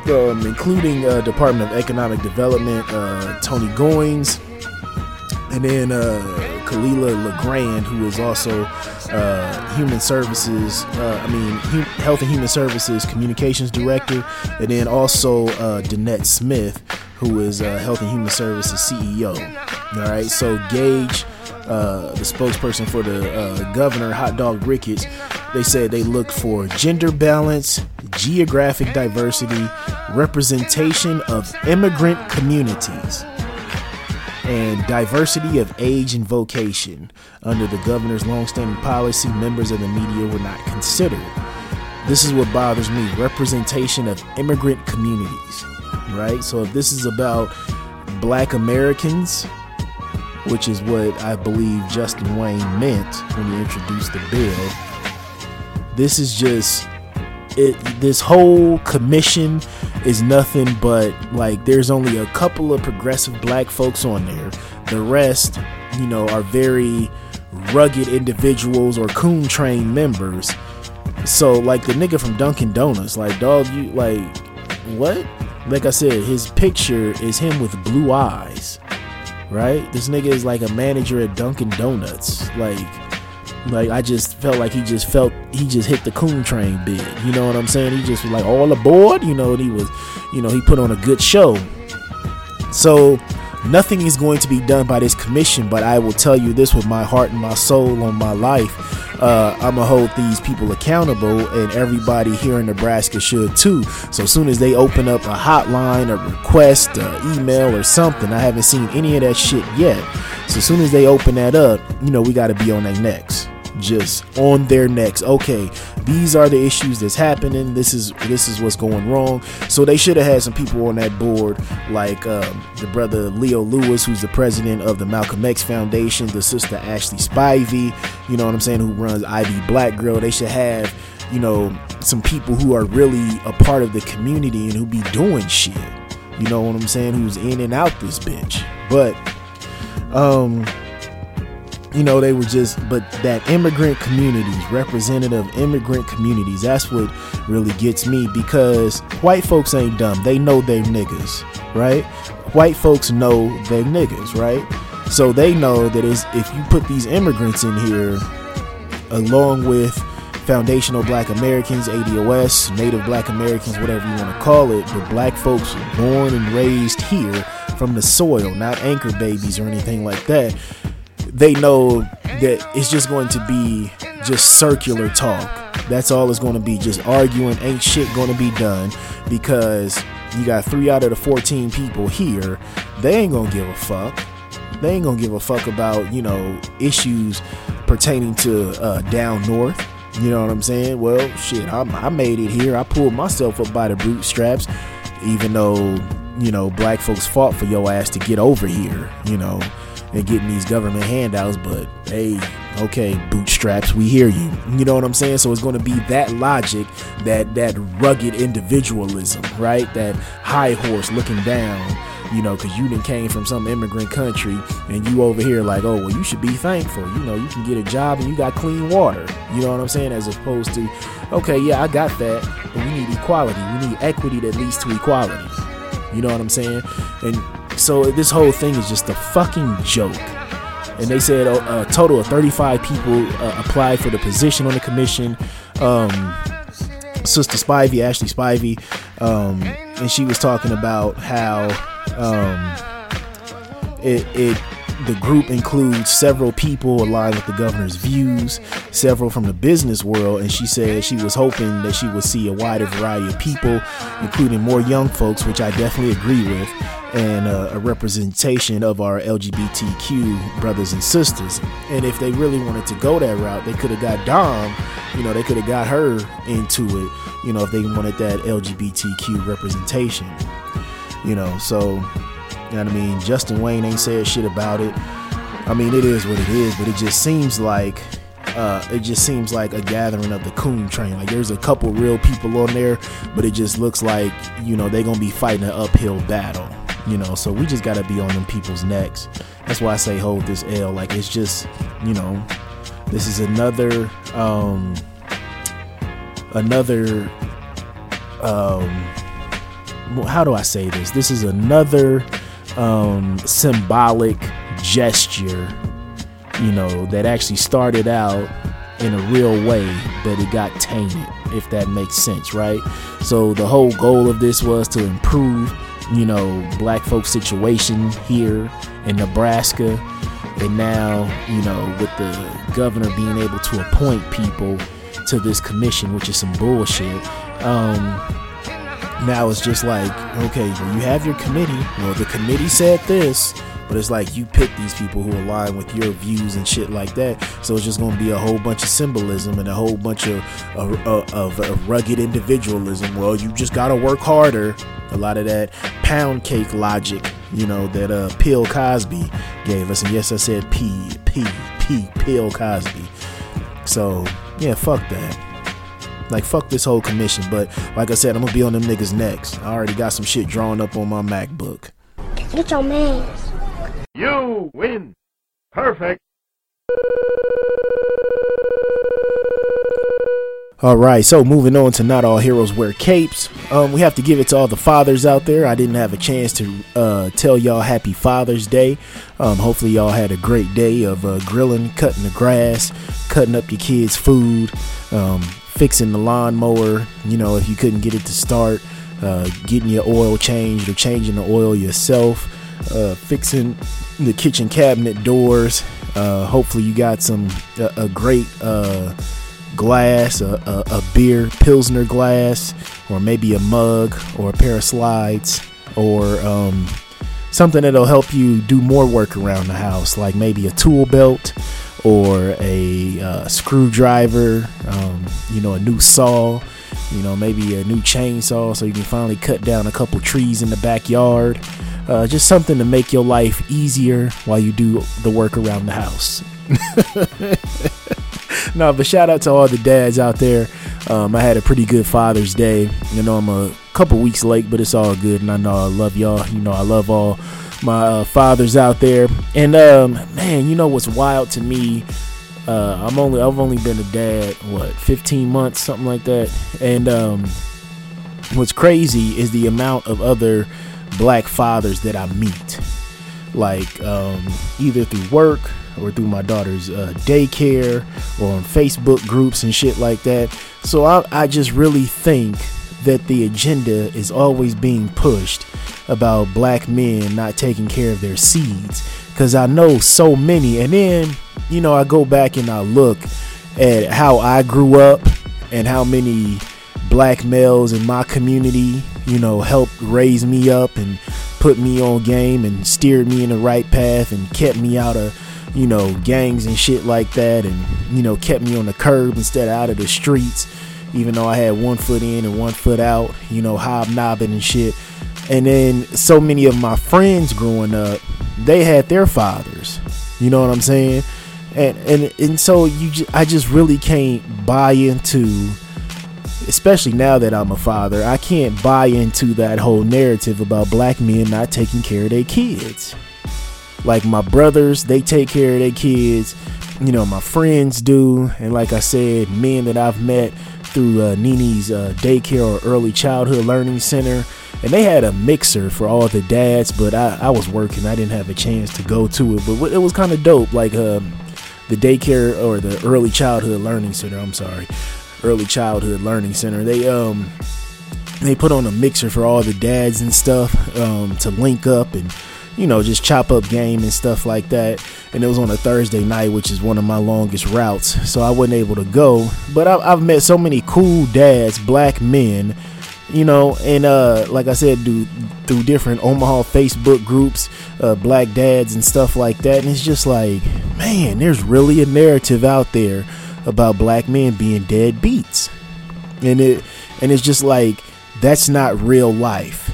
um, including uh, Department of Economic Development, uh, Tony Goins, and then uh, Kalila LeGrand, who is also uh, Human Services, uh, I mean, hum- Health and Human Services Communications Director, and then also uh, Danette Smith, who is uh, Health and Human Services CEO. All right, so Gage, uh, the spokesperson for the uh, governor, Hot Dog Ricketts, they said they looked for gender balance, geographic diversity, representation of immigrant communities and diversity of age and vocation. Under the governor's longstanding policy, members of the media were not considered. This is what bothers me representation of immigrant communities, right? So, if this is about black Americans, which is what I believe Justin Wayne meant when he introduced the bill, this is just it this whole commission is nothing but like there's only a couple of progressive black folks on there. The rest you know are very rugged individuals or coon train members. So like the nigga from dunkin donuts like dog you like what? Like i said his picture is him with blue eyes right this nigga is like a manager at dunkin donuts like like I just felt like he just felt he just hit the coon train big. You know what I'm saying? He just was like all aboard. You know, and he was, you know, he put on a good show. So nothing is going to be done by this commission, but I will tell you this with my heart and my soul on my life. Uh, I'm gonna hold these people accountable, and everybody here in Nebraska should too. So as soon as they open up a hotline, a request, a email, or something, I haven't seen any of that shit yet. So as soon as they open that up, you know we got to be on their necks just on their necks. Okay, these are the issues that's happening. This is this is what's going wrong. So they should have had some people on that board, like um, the brother Leo Lewis, who's the president of the Malcolm X Foundation, the sister Ashley Spivey, you know what I'm saying, who runs I Be Black Girl. They should have, you know, some people who are really a part of the community and who be doing shit. You know what I'm saying? Who's in and out this bitch. But um you know, they were just, but that immigrant communities, representative immigrant communities, that's what really gets me because white folks ain't dumb. They know they niggas, right? White folks know they niggas, right? So they know that is if you put these immigrants in here, along with foundational black Americans, ADOS, Native Black Americans, whatever you want to call it, but black folks born and raised here from the soil, not anchor babies or anything like that they know that it's just going to be just circular talk. That's all it's going to be. Just arguing, ain't shit going to be done because you got three out of the 14 people here. They ain't going to give a fuck. They ain't going to give a fuck about, you know, issues pertaining to uh, down north. You know what I'm saying? Well, shit, I'm, I made it here. I pulled myself up by the bootstraps, even though, you know, black folks fought for your ass to get over here, you know and getting these government handouts, but hey, okay, bootstraps, we hear you. You know what I'm saying? So it's going to be that logic, that that rugged individualism, right? That high horse looking down, you know, because you didn't came from some immigrant country and you over here like, oh, well, you should be thankful. You know, you can get a job and you got clean water. You know what I'm saying? As opposed to, okay, yeah, I got that, but we need equality. We need equity that leads to equality. You know what I'm saying? And so this whole thing is just a fucking joke. And they said a, a total of 35 people uh, applied for the position on the commission. Um, Sister Spivey, Ashley Spivey, um, and she was talking about how um, it, it the group includes several people aligned with the governor's views, several from the business world, and she said she was hoping that she would see a wider variety of people, including more young folks, which I definitely agree with and uh, a representation of our LGBTQ brothers and sisters. And if they really wanted to go that route, they could have got Dom, you know, they could have got her into it, you know, if they wanted that LGBTQ representation, you know. So, you know what I mean? Justin Wayne ain't said shit about it. I mean, it is what it is, but it just seems like. Uh, it just seems like a gathering of the coon train. Like there's a couple real people on there, but it just looks like you know they're gonna be fighting an uphill battle you know so we just gotta be on them people's necks that's why i say hold this l like it's just you know this is another um another um how do i say this this is another um symbolic gesture you know that actually started out in a real way but it got tainted if that makes sense right so the whole goal of this was to improve you know, black folks' situation here in Nebraska. And now, you know, with the governor being able to appoint people to this commission, which is some bullshit. Um, now it's just like, okay, well, you have your committee. Well, the committee said this, but it's like you pick these people who align with your views and shit like that. So it's just going to be a whole bunch of symbolism and a whole bunch of, of, of, of rugged individualism. Well, you just got to work harder a lot of that pound cake logic, you know, that uh Pill Cosby gave us. And yes, I said P P P Bill Cosby. So yeah, fuck that. Like fuck this whole commission. But like I said, I'm gonna be on them niggas next. I already got some shit drawn up on my MacBook. Get your man. You win. Perfect. All right, so moving on to not all heroes wear capes. Um, we have to give it to all the fathers out there. I didn't have a chance to uh, tell y'all Happy Father's Day. Um, hopefully, y'all had a great day of uh, grilling, cutting the grass, cutting up your kids' food, um, fixing the lawnmower. You know, if you couldn't get it to start, uh, getting your oil changed or changing the oil yourself, uh, fixing the kitchen cabinet doors. Uh, hopefully, you got some a, a great uh, glass, a, a, a, beer pilsner glass, or maybe a mug or a pair of slides, or um, something that'll help you do more work around the house, like maybe a tool belt or a uh, screwdriver, um, you know, a new saw, you know, maybe a new chainsaw so you can finally cut down a couple trees in the backyard. Uh, just something to make your life easier while you do the work around the house. no, but shout out to all the dads out there. Um, I had a pretty good Father's Day. You know, I'm a couple weeks late, but it's all good. And I know I love y'all. You know, I love all my uh, fathers out there. And um, man, you know what's wild to me? Uh, I'm only I've only been a dad what 15 months, something like that. And um, what's crazy is the amount of other black fathers that I meet, like um, either through work or through my daughter's uh, daycare or on Facebook groups and shit like that. So I, I just really think that the agenda is always being pushed about black men not taking care of their seeds. Because I know so many. And then, you know, I go back and I look at how I grew up and how many black males in my community, you know, helped raise me up and put me on game and steered me in the right path and kept me out of you know, gangs and shit like that, and you know, kept me on the curb instead of out of the streets. Even though I had one foot in and one foot out, you know, hobnobbing and shit. And then so many of my friends growing up, they had their fathers. You know what I'm saying? And and and so you, I just really can't buy into especially now that I'm a father, I can't buy into that whole narrative about black men not taking care of their kids. Like my brothers, they take care of their kids. You know, my friends do. And like I said, men that I've met through uh, Nini's uh, daycare or early childhood learning center. And they had a mixer for all the dads, but I, I was working. I didn't have a chance to go to it. But it was kind of dope. Like um, the daycare or the early childhood learning center. I'm sorry, early childhood learning center. They um they put on a mixer for all the dads and stuff um, to link up and you know, just chop up game and stuff like that. And it was on a Thursday night, which is one of my longest routes. So I wasn't able to go. But I've, I've met so many cool dads, black men, you know, and uh, like I said, through different Omaha Facebook groups, uh, black dads and stuff like that. And it's just like, man, there's really a narrative out there about black men being dead beats. And it and it's just like that's not real life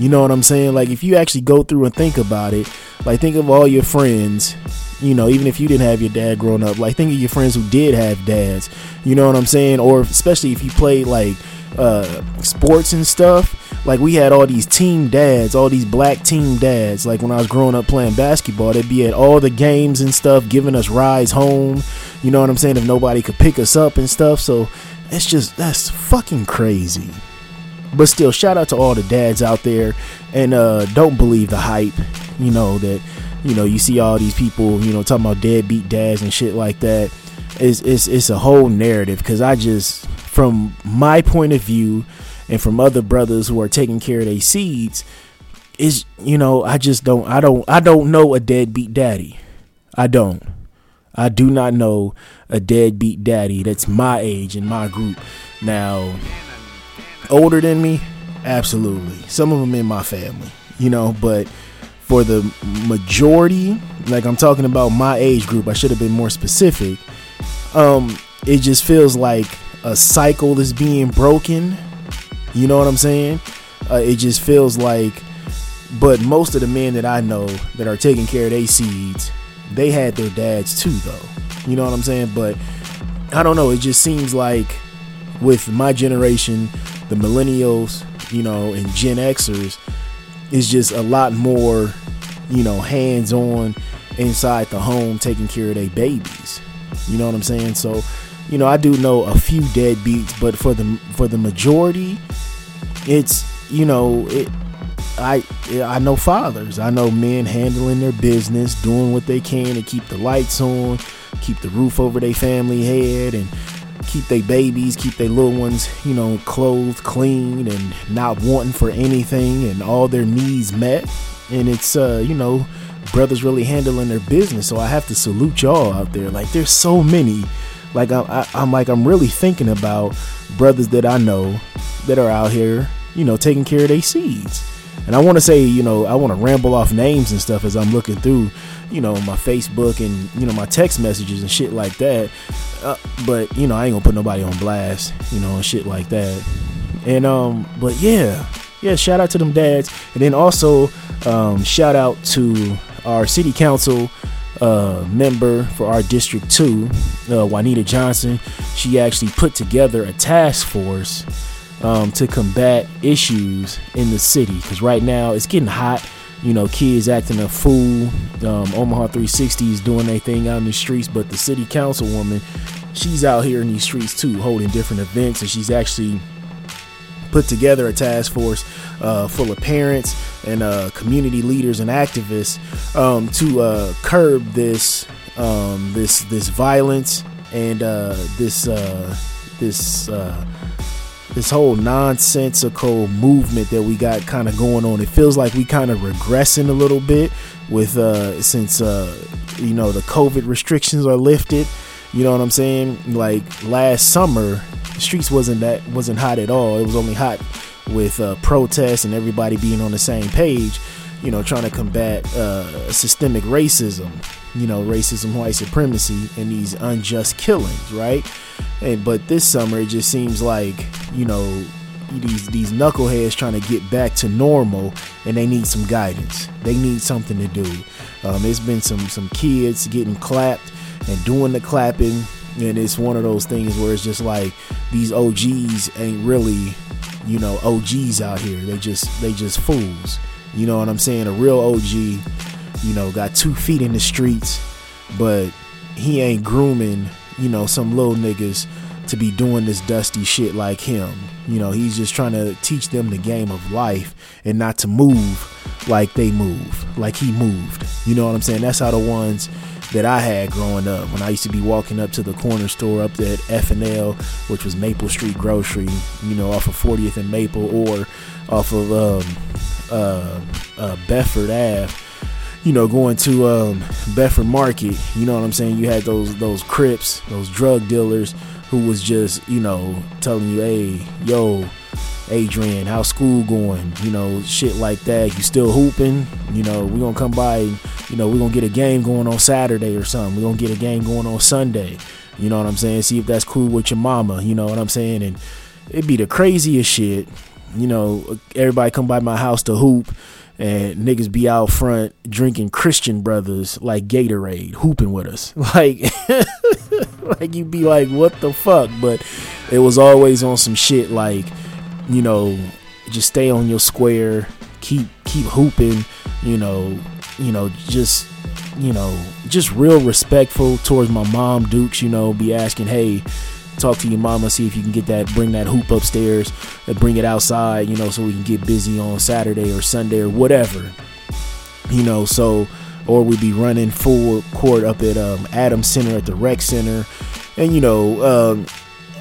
you know what I'm saying? Like if you actually go through and think about it, like think of all your friends, you know, even if you didn't have your dad growing up, like think of your friends who did have dads. You know what I'm saying? Or especially if you played like uh sports and stuff. Like we had all these team dads, all these black team dads. Like when I was growing up playing basketball, they'd be at all the games and stuff, giving us rides home. You know what I'm saying? If nobody could pick us up and stuff. So it's just that's fucking crazy. But still, shout out to all the dads out there, and uh, don't believe the hype. You know that you know you see all these people you know talking about deadbeat dads and shit like that. It's it's it's a whole narrative because I just from my point of view and from other brothers who are taking care of their seeds is you know I just don't I don't I don't know a deadbeat daddy. I don't. I do not know a deadbeat daddy that's my age in my group. Now older than me, absolutely. Some of them in my family, you know, but for the majority, like I'm talking about my age group, I should have been more specific. Um, it just feels like a cycle is being broken. You know what I'm saying? Uh, it just feels like, but most of the men that I know that are taking care of their seeds, they had their dads too, though. You know what I'm saying? But I don't know. It just seems like with my generation, the millennials, you know, and Gen Xers is just a lot more, you know, hands on inside the home taking care of their babies. You know what I'm saying? So, you know, I do know a few deadbeats, but for the for the majority, it's you know, it I I know fathers. I know men handling their business, doing what they can to keep the lights on, keep the roof over their family head and keep their babies, keep their little ones, you know, clothed, clean, and not wanting for anything, and all their needs met. And it's, uh, you know, brothers really handling their business. So I have to salute y'all out there. Like, there's so many. Like, I, I, I'm like, I'm really thinking about brothers that I know that are out here, you know, taking care of their seeds. And I want to say, you know, I want to ramble off names and stuff as I'm looking through, you know, my Facebook and, you know, my text messages and shit like that. Uh, but, you know, I ain't gonna put nobody on blast, you know, and shit like that. And, um, but yeah, yeah, shout out to them dads. And then also, um, shout out to our city council uh, member for our District 2, uh, Juanita Johnson. She actually put together a task force um, to combat issues in the city. Because right now it's getting hot. You know, kids acting a fool. Um, Omaha 360 is doing their thing out in the streets, but the city councilwoman, she's out here in these streets too, holding different events, and she's actually put together a task force uh, full of parents and uh, community leaders and activists um, to uh, curb this um, this this violence and uh, this uh, this uh, this whole nonsensical movement that we got kind of going on. It feels like we kind of regressing a little bit with uh since uh you know the COVID restrictions are lifted. You know what I'm saying? Like last summer, the streets wasn't that wasn't hot at all. It was only hot with uh, protests and everybody being on the same page. You know, trying to combat uh, systemic racism. You know, racism, white supremacy, and these unjust killings, right? And but this summer, it just seems like you know these these knuckleheads trying to get back to normal, and they need some guidance. They need something to do. Um, there's been some some kids getting clapped and doing the clapping and it's one of those things where it's just like these OGs ain't really, you know, OGs out here. They just they just fools. You know what I'm saying? A real OG, you know, got two feet in the streets, but he ain't grooming, you know, some little niggas to be doing this dusty shit like him. You know, he's just trying to teach them the game of life and not to move like they move, like he moved. You know what I'm saying? That's how the ones that I had growing up when I used to be walking up to the corner store up at F&L, which was Maple Street Grocery, you know, off of 40th and Maple or off of um, uh, uh, Bedford Ave. You know, going to um, Bedford Market, you know what I'm saying? You had those those Crips, those drug dealers who was just, you know, telling you, hey, yo, Adrian, how's school going? You know, shit like that. You still hooping? You know, we're gonna come by and, you know, we're gonna get a game going on Saturday or something. We're gonna get a game going on Sunday. You know what I'm saying? See if that's cool with your mama. You know what I'm saying? And it'd be the craziest shit. You know, everybody come by my house to hoop and niggas be out front drinking Christian brothers like Gatorade, hooping with us. Like like you'd be like, what the fuck? But it was always on some shit like you know, just stay on your square, keep keep hooping, you know, you know, just you know, just real respectful towards my mom, Dukes, you know, be asking, hey, talk to your mama, see if you can get that, bring that hoop upstairs, and bring it outside, you know, so we can get busy on Saturday or Sunday or whatever, you know, so, or we'd be running full court up at um, Adams Center at the rec center, and you know, um,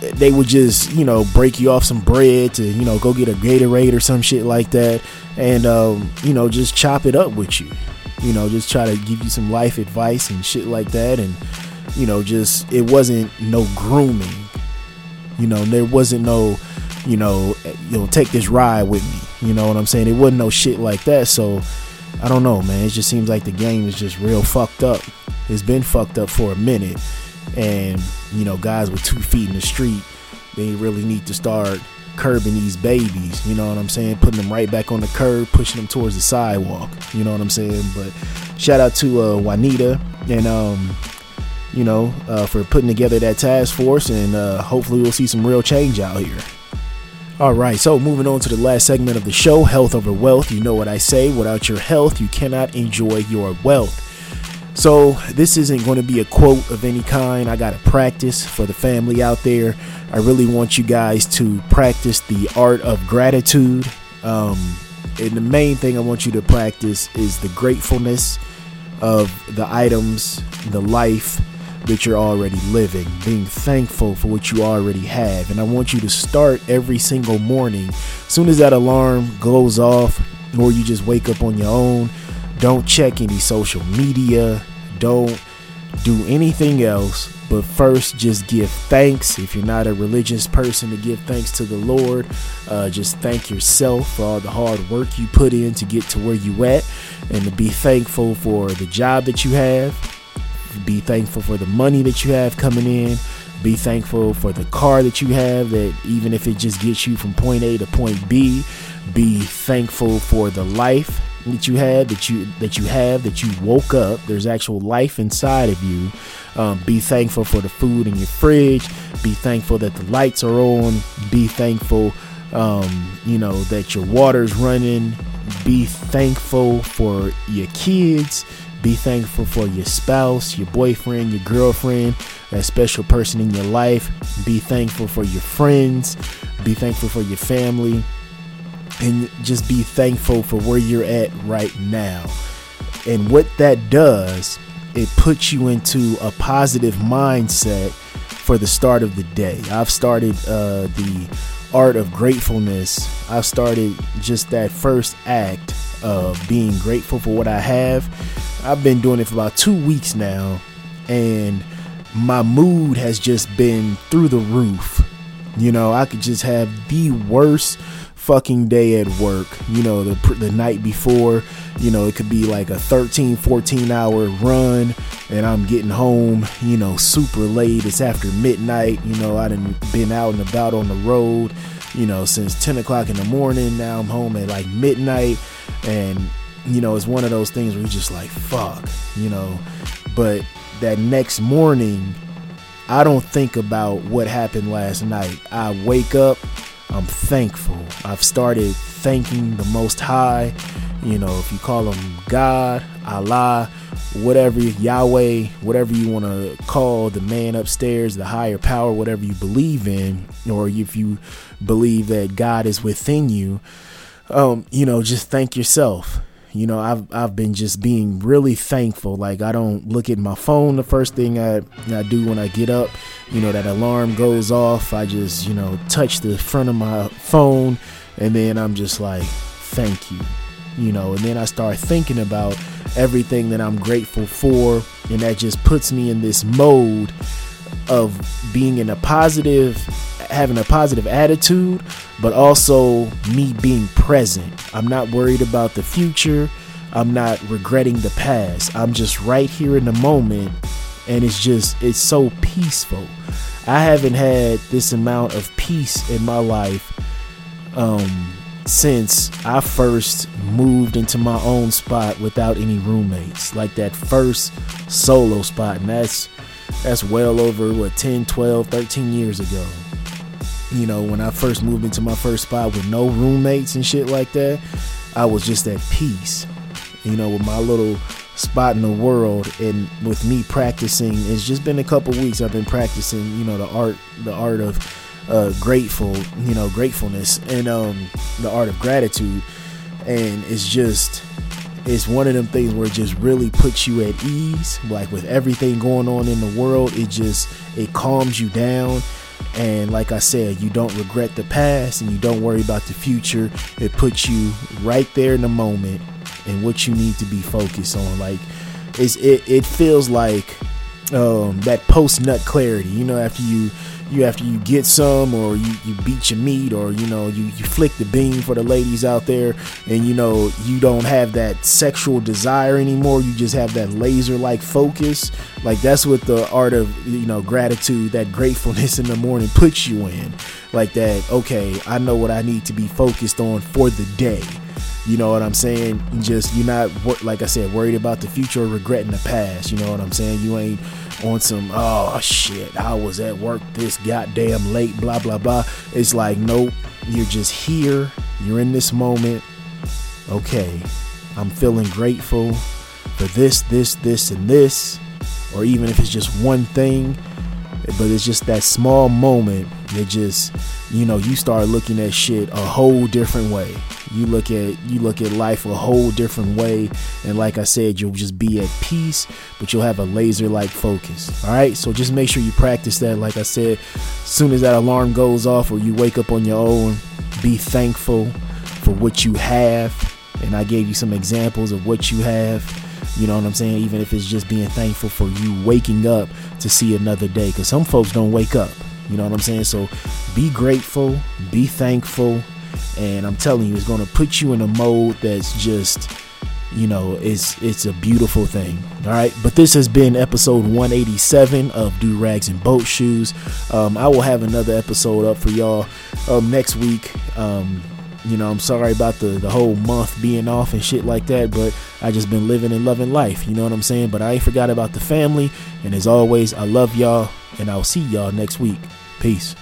they would just you know break you off some bread to you know go get a Gatorade or some shit like that, and um, you know just chop it up with you. You know, just try to give you some life advice and shit like that, and you know, just it wasn't no grooming. You know, there wasn't no, you know, you know, take this ride with me. You know what I'm saying? It wasn't no shit like that. So I don't know, man. It just seems like the game is just real fucked up. It's been fucked up for a minute and, you know, guys with two feet in the street, they really need to start curbing these babies. You know what I'm saying? Putting them right back on the curb, pushing them towards the sidewalk. You know what I'm saying? But shout out to uh, Juanita and, um, you know, uh, for putting together that task force, and uh, hopefully we'll see some real change out here. All right, so moving on to the last segment of the show health over wealth. You know what I say without your health, you cannot enjoy your wealth. So, this isn't going to be a quote of any kind. I got to practice for the family out there. I really want you guys to practice the art of gratitude. Um, and the main thing I want you to practice is the gratefulness of the items, the life that you're already living, being thankful for what you already have. And I want you to start every single morning. As soon as that alarm goes off, or you just wake up on your own, don't check any social media. Don't do anything else. But first, just give thanks. If you're not a religious person, to give thanks to the Lord. Uh, just thank yourself for all the hard work you put in to get to where you at, and to be thankful for the job that you have. Be thankful for the money that you have coming in. Be thankful for the car that you have that even if it just gets you from point A to point B. Be thankful for the life that you had that you that you have that you woke up there's actual life inside of you um, be thankful for the food in your fridge be thankful that the lights are on be thankful um, you know, that your water's running. Be thankful for your kids. Be thankful for your spouse, your boyfriend, your girlfriend, that special person in your life. Be thankful for your friends. Be thankful for your family. And just be thankful for where you're at right now. And what that does, it puts you into a positive mindset for the start of the day. I've started uh, the art of gratefulness. I've started just that first act of being grateful for what I have. I've been doing it for about two weeks now, and my mood has just been through the roof. You know, I could just have the worst fucking day at work. You know, the the night before, you know, it could be like a 13, 14 hour run and I'm getting home, you know, super late. It's after midnight. You know, I done been out and about on the road, you know, since 10 o'clock in the morning. Now I'm home at like midnight. And, you know, it's one of those things where you're just like, fuck, you know. But that next morning, I don't think about what happened last night. I wake up, I'm thankful. I've started thanking the Most High, you know, if you call him God, Allah, whatever, Yahweh, whatever you want to call the man upstairs, the higher power, whatever you believe in, or if you believe that God is within you, um, you know, just thank yourself. You know, I've I've been just being really thankful. Like I don't look at my phone the first thing I I do when I get up. You know, that alarm goes off. I just, you know, touch the front of my phone and then I'm just like, thank you. You know, and then I start thinking about everything that I'm grateful for and that just puts me in this mode of being in a positive having a positive attitude, but also me being present. I'm not worried about the future. I'm not regretting the past. I'm just right here in the moment and it's just it's so peaceful. I haven't had this amount of peace in my life um since I first moved into my own spot without any roommates. Like that first solo spot and that's that's well over what 10, 12, 13 years ago you know, when I first moved into my first spot with no roommates and shit like that, I was just at peace, you know, with my little spot in the world. And with me practicing, it's just been a couple weeks. I've been practicing, you know, the art, the art of uh, grateful, you know, gratefulness and um, the art of gratitude. And it's just, it's one of them things where it just really puts you at ease. Like with everything going on in the world, it just, it calms you down and like I said, you don't regret the past and you don't worry about the future. It puts you right there in the moment and what you need to be focused on. Like it's it, it feels like um, that post nut clarity, you know, after you you after you get some or you, you beat your meat or you know you, you flick the bean for the ladies out there and you know you don't have that sexual desire anymore. You just have that laser like focus. Like that's what the art of you know gratitude that gratefulness in the morning puts you in. Like that okay i know what i need to be focused on for the day you know what I'm saying? Just you're not like I said, worried about the future or regretting the past. You know what I'm saying? You ain't on some oh shit. I was at work this goddamn late. Blah blah blah. It's like nope. You're just here. You're in this moment. Okay, I'm feeling grateful for this, this, this, and this, or even if it's just one thing but it's just that small moment that just you know you start looking at shit a whole different way. You look at you look at life a whole different way. And like i said you'll just be at peace but you'll have a laser like focus. All right? So just make sure you practice that. Like i said as soon as that alarm goes off or you wake up on your own be thankful for what you have. And i gave you some examples of what you have you know what I'm saying? Even if it's just being thankful for you waking up to see another day. Because some folks don't wake up. You know what I'm saying? So be grateful, be thankful. And I'm telling you, it's going to put you in a mode that's just you know it's it's a beautiful thing all right but this has been episode 187 of do rags and boat shoes um, i will have another episode up for y'all um, next week um, you know, I'm sorry about the, the whole month being off and shit like that, but I just been living and loving life. You know what I'm saying? But I ain't forgot about the family. And as always, I love y'all, and I'll see y'all next week. Peace.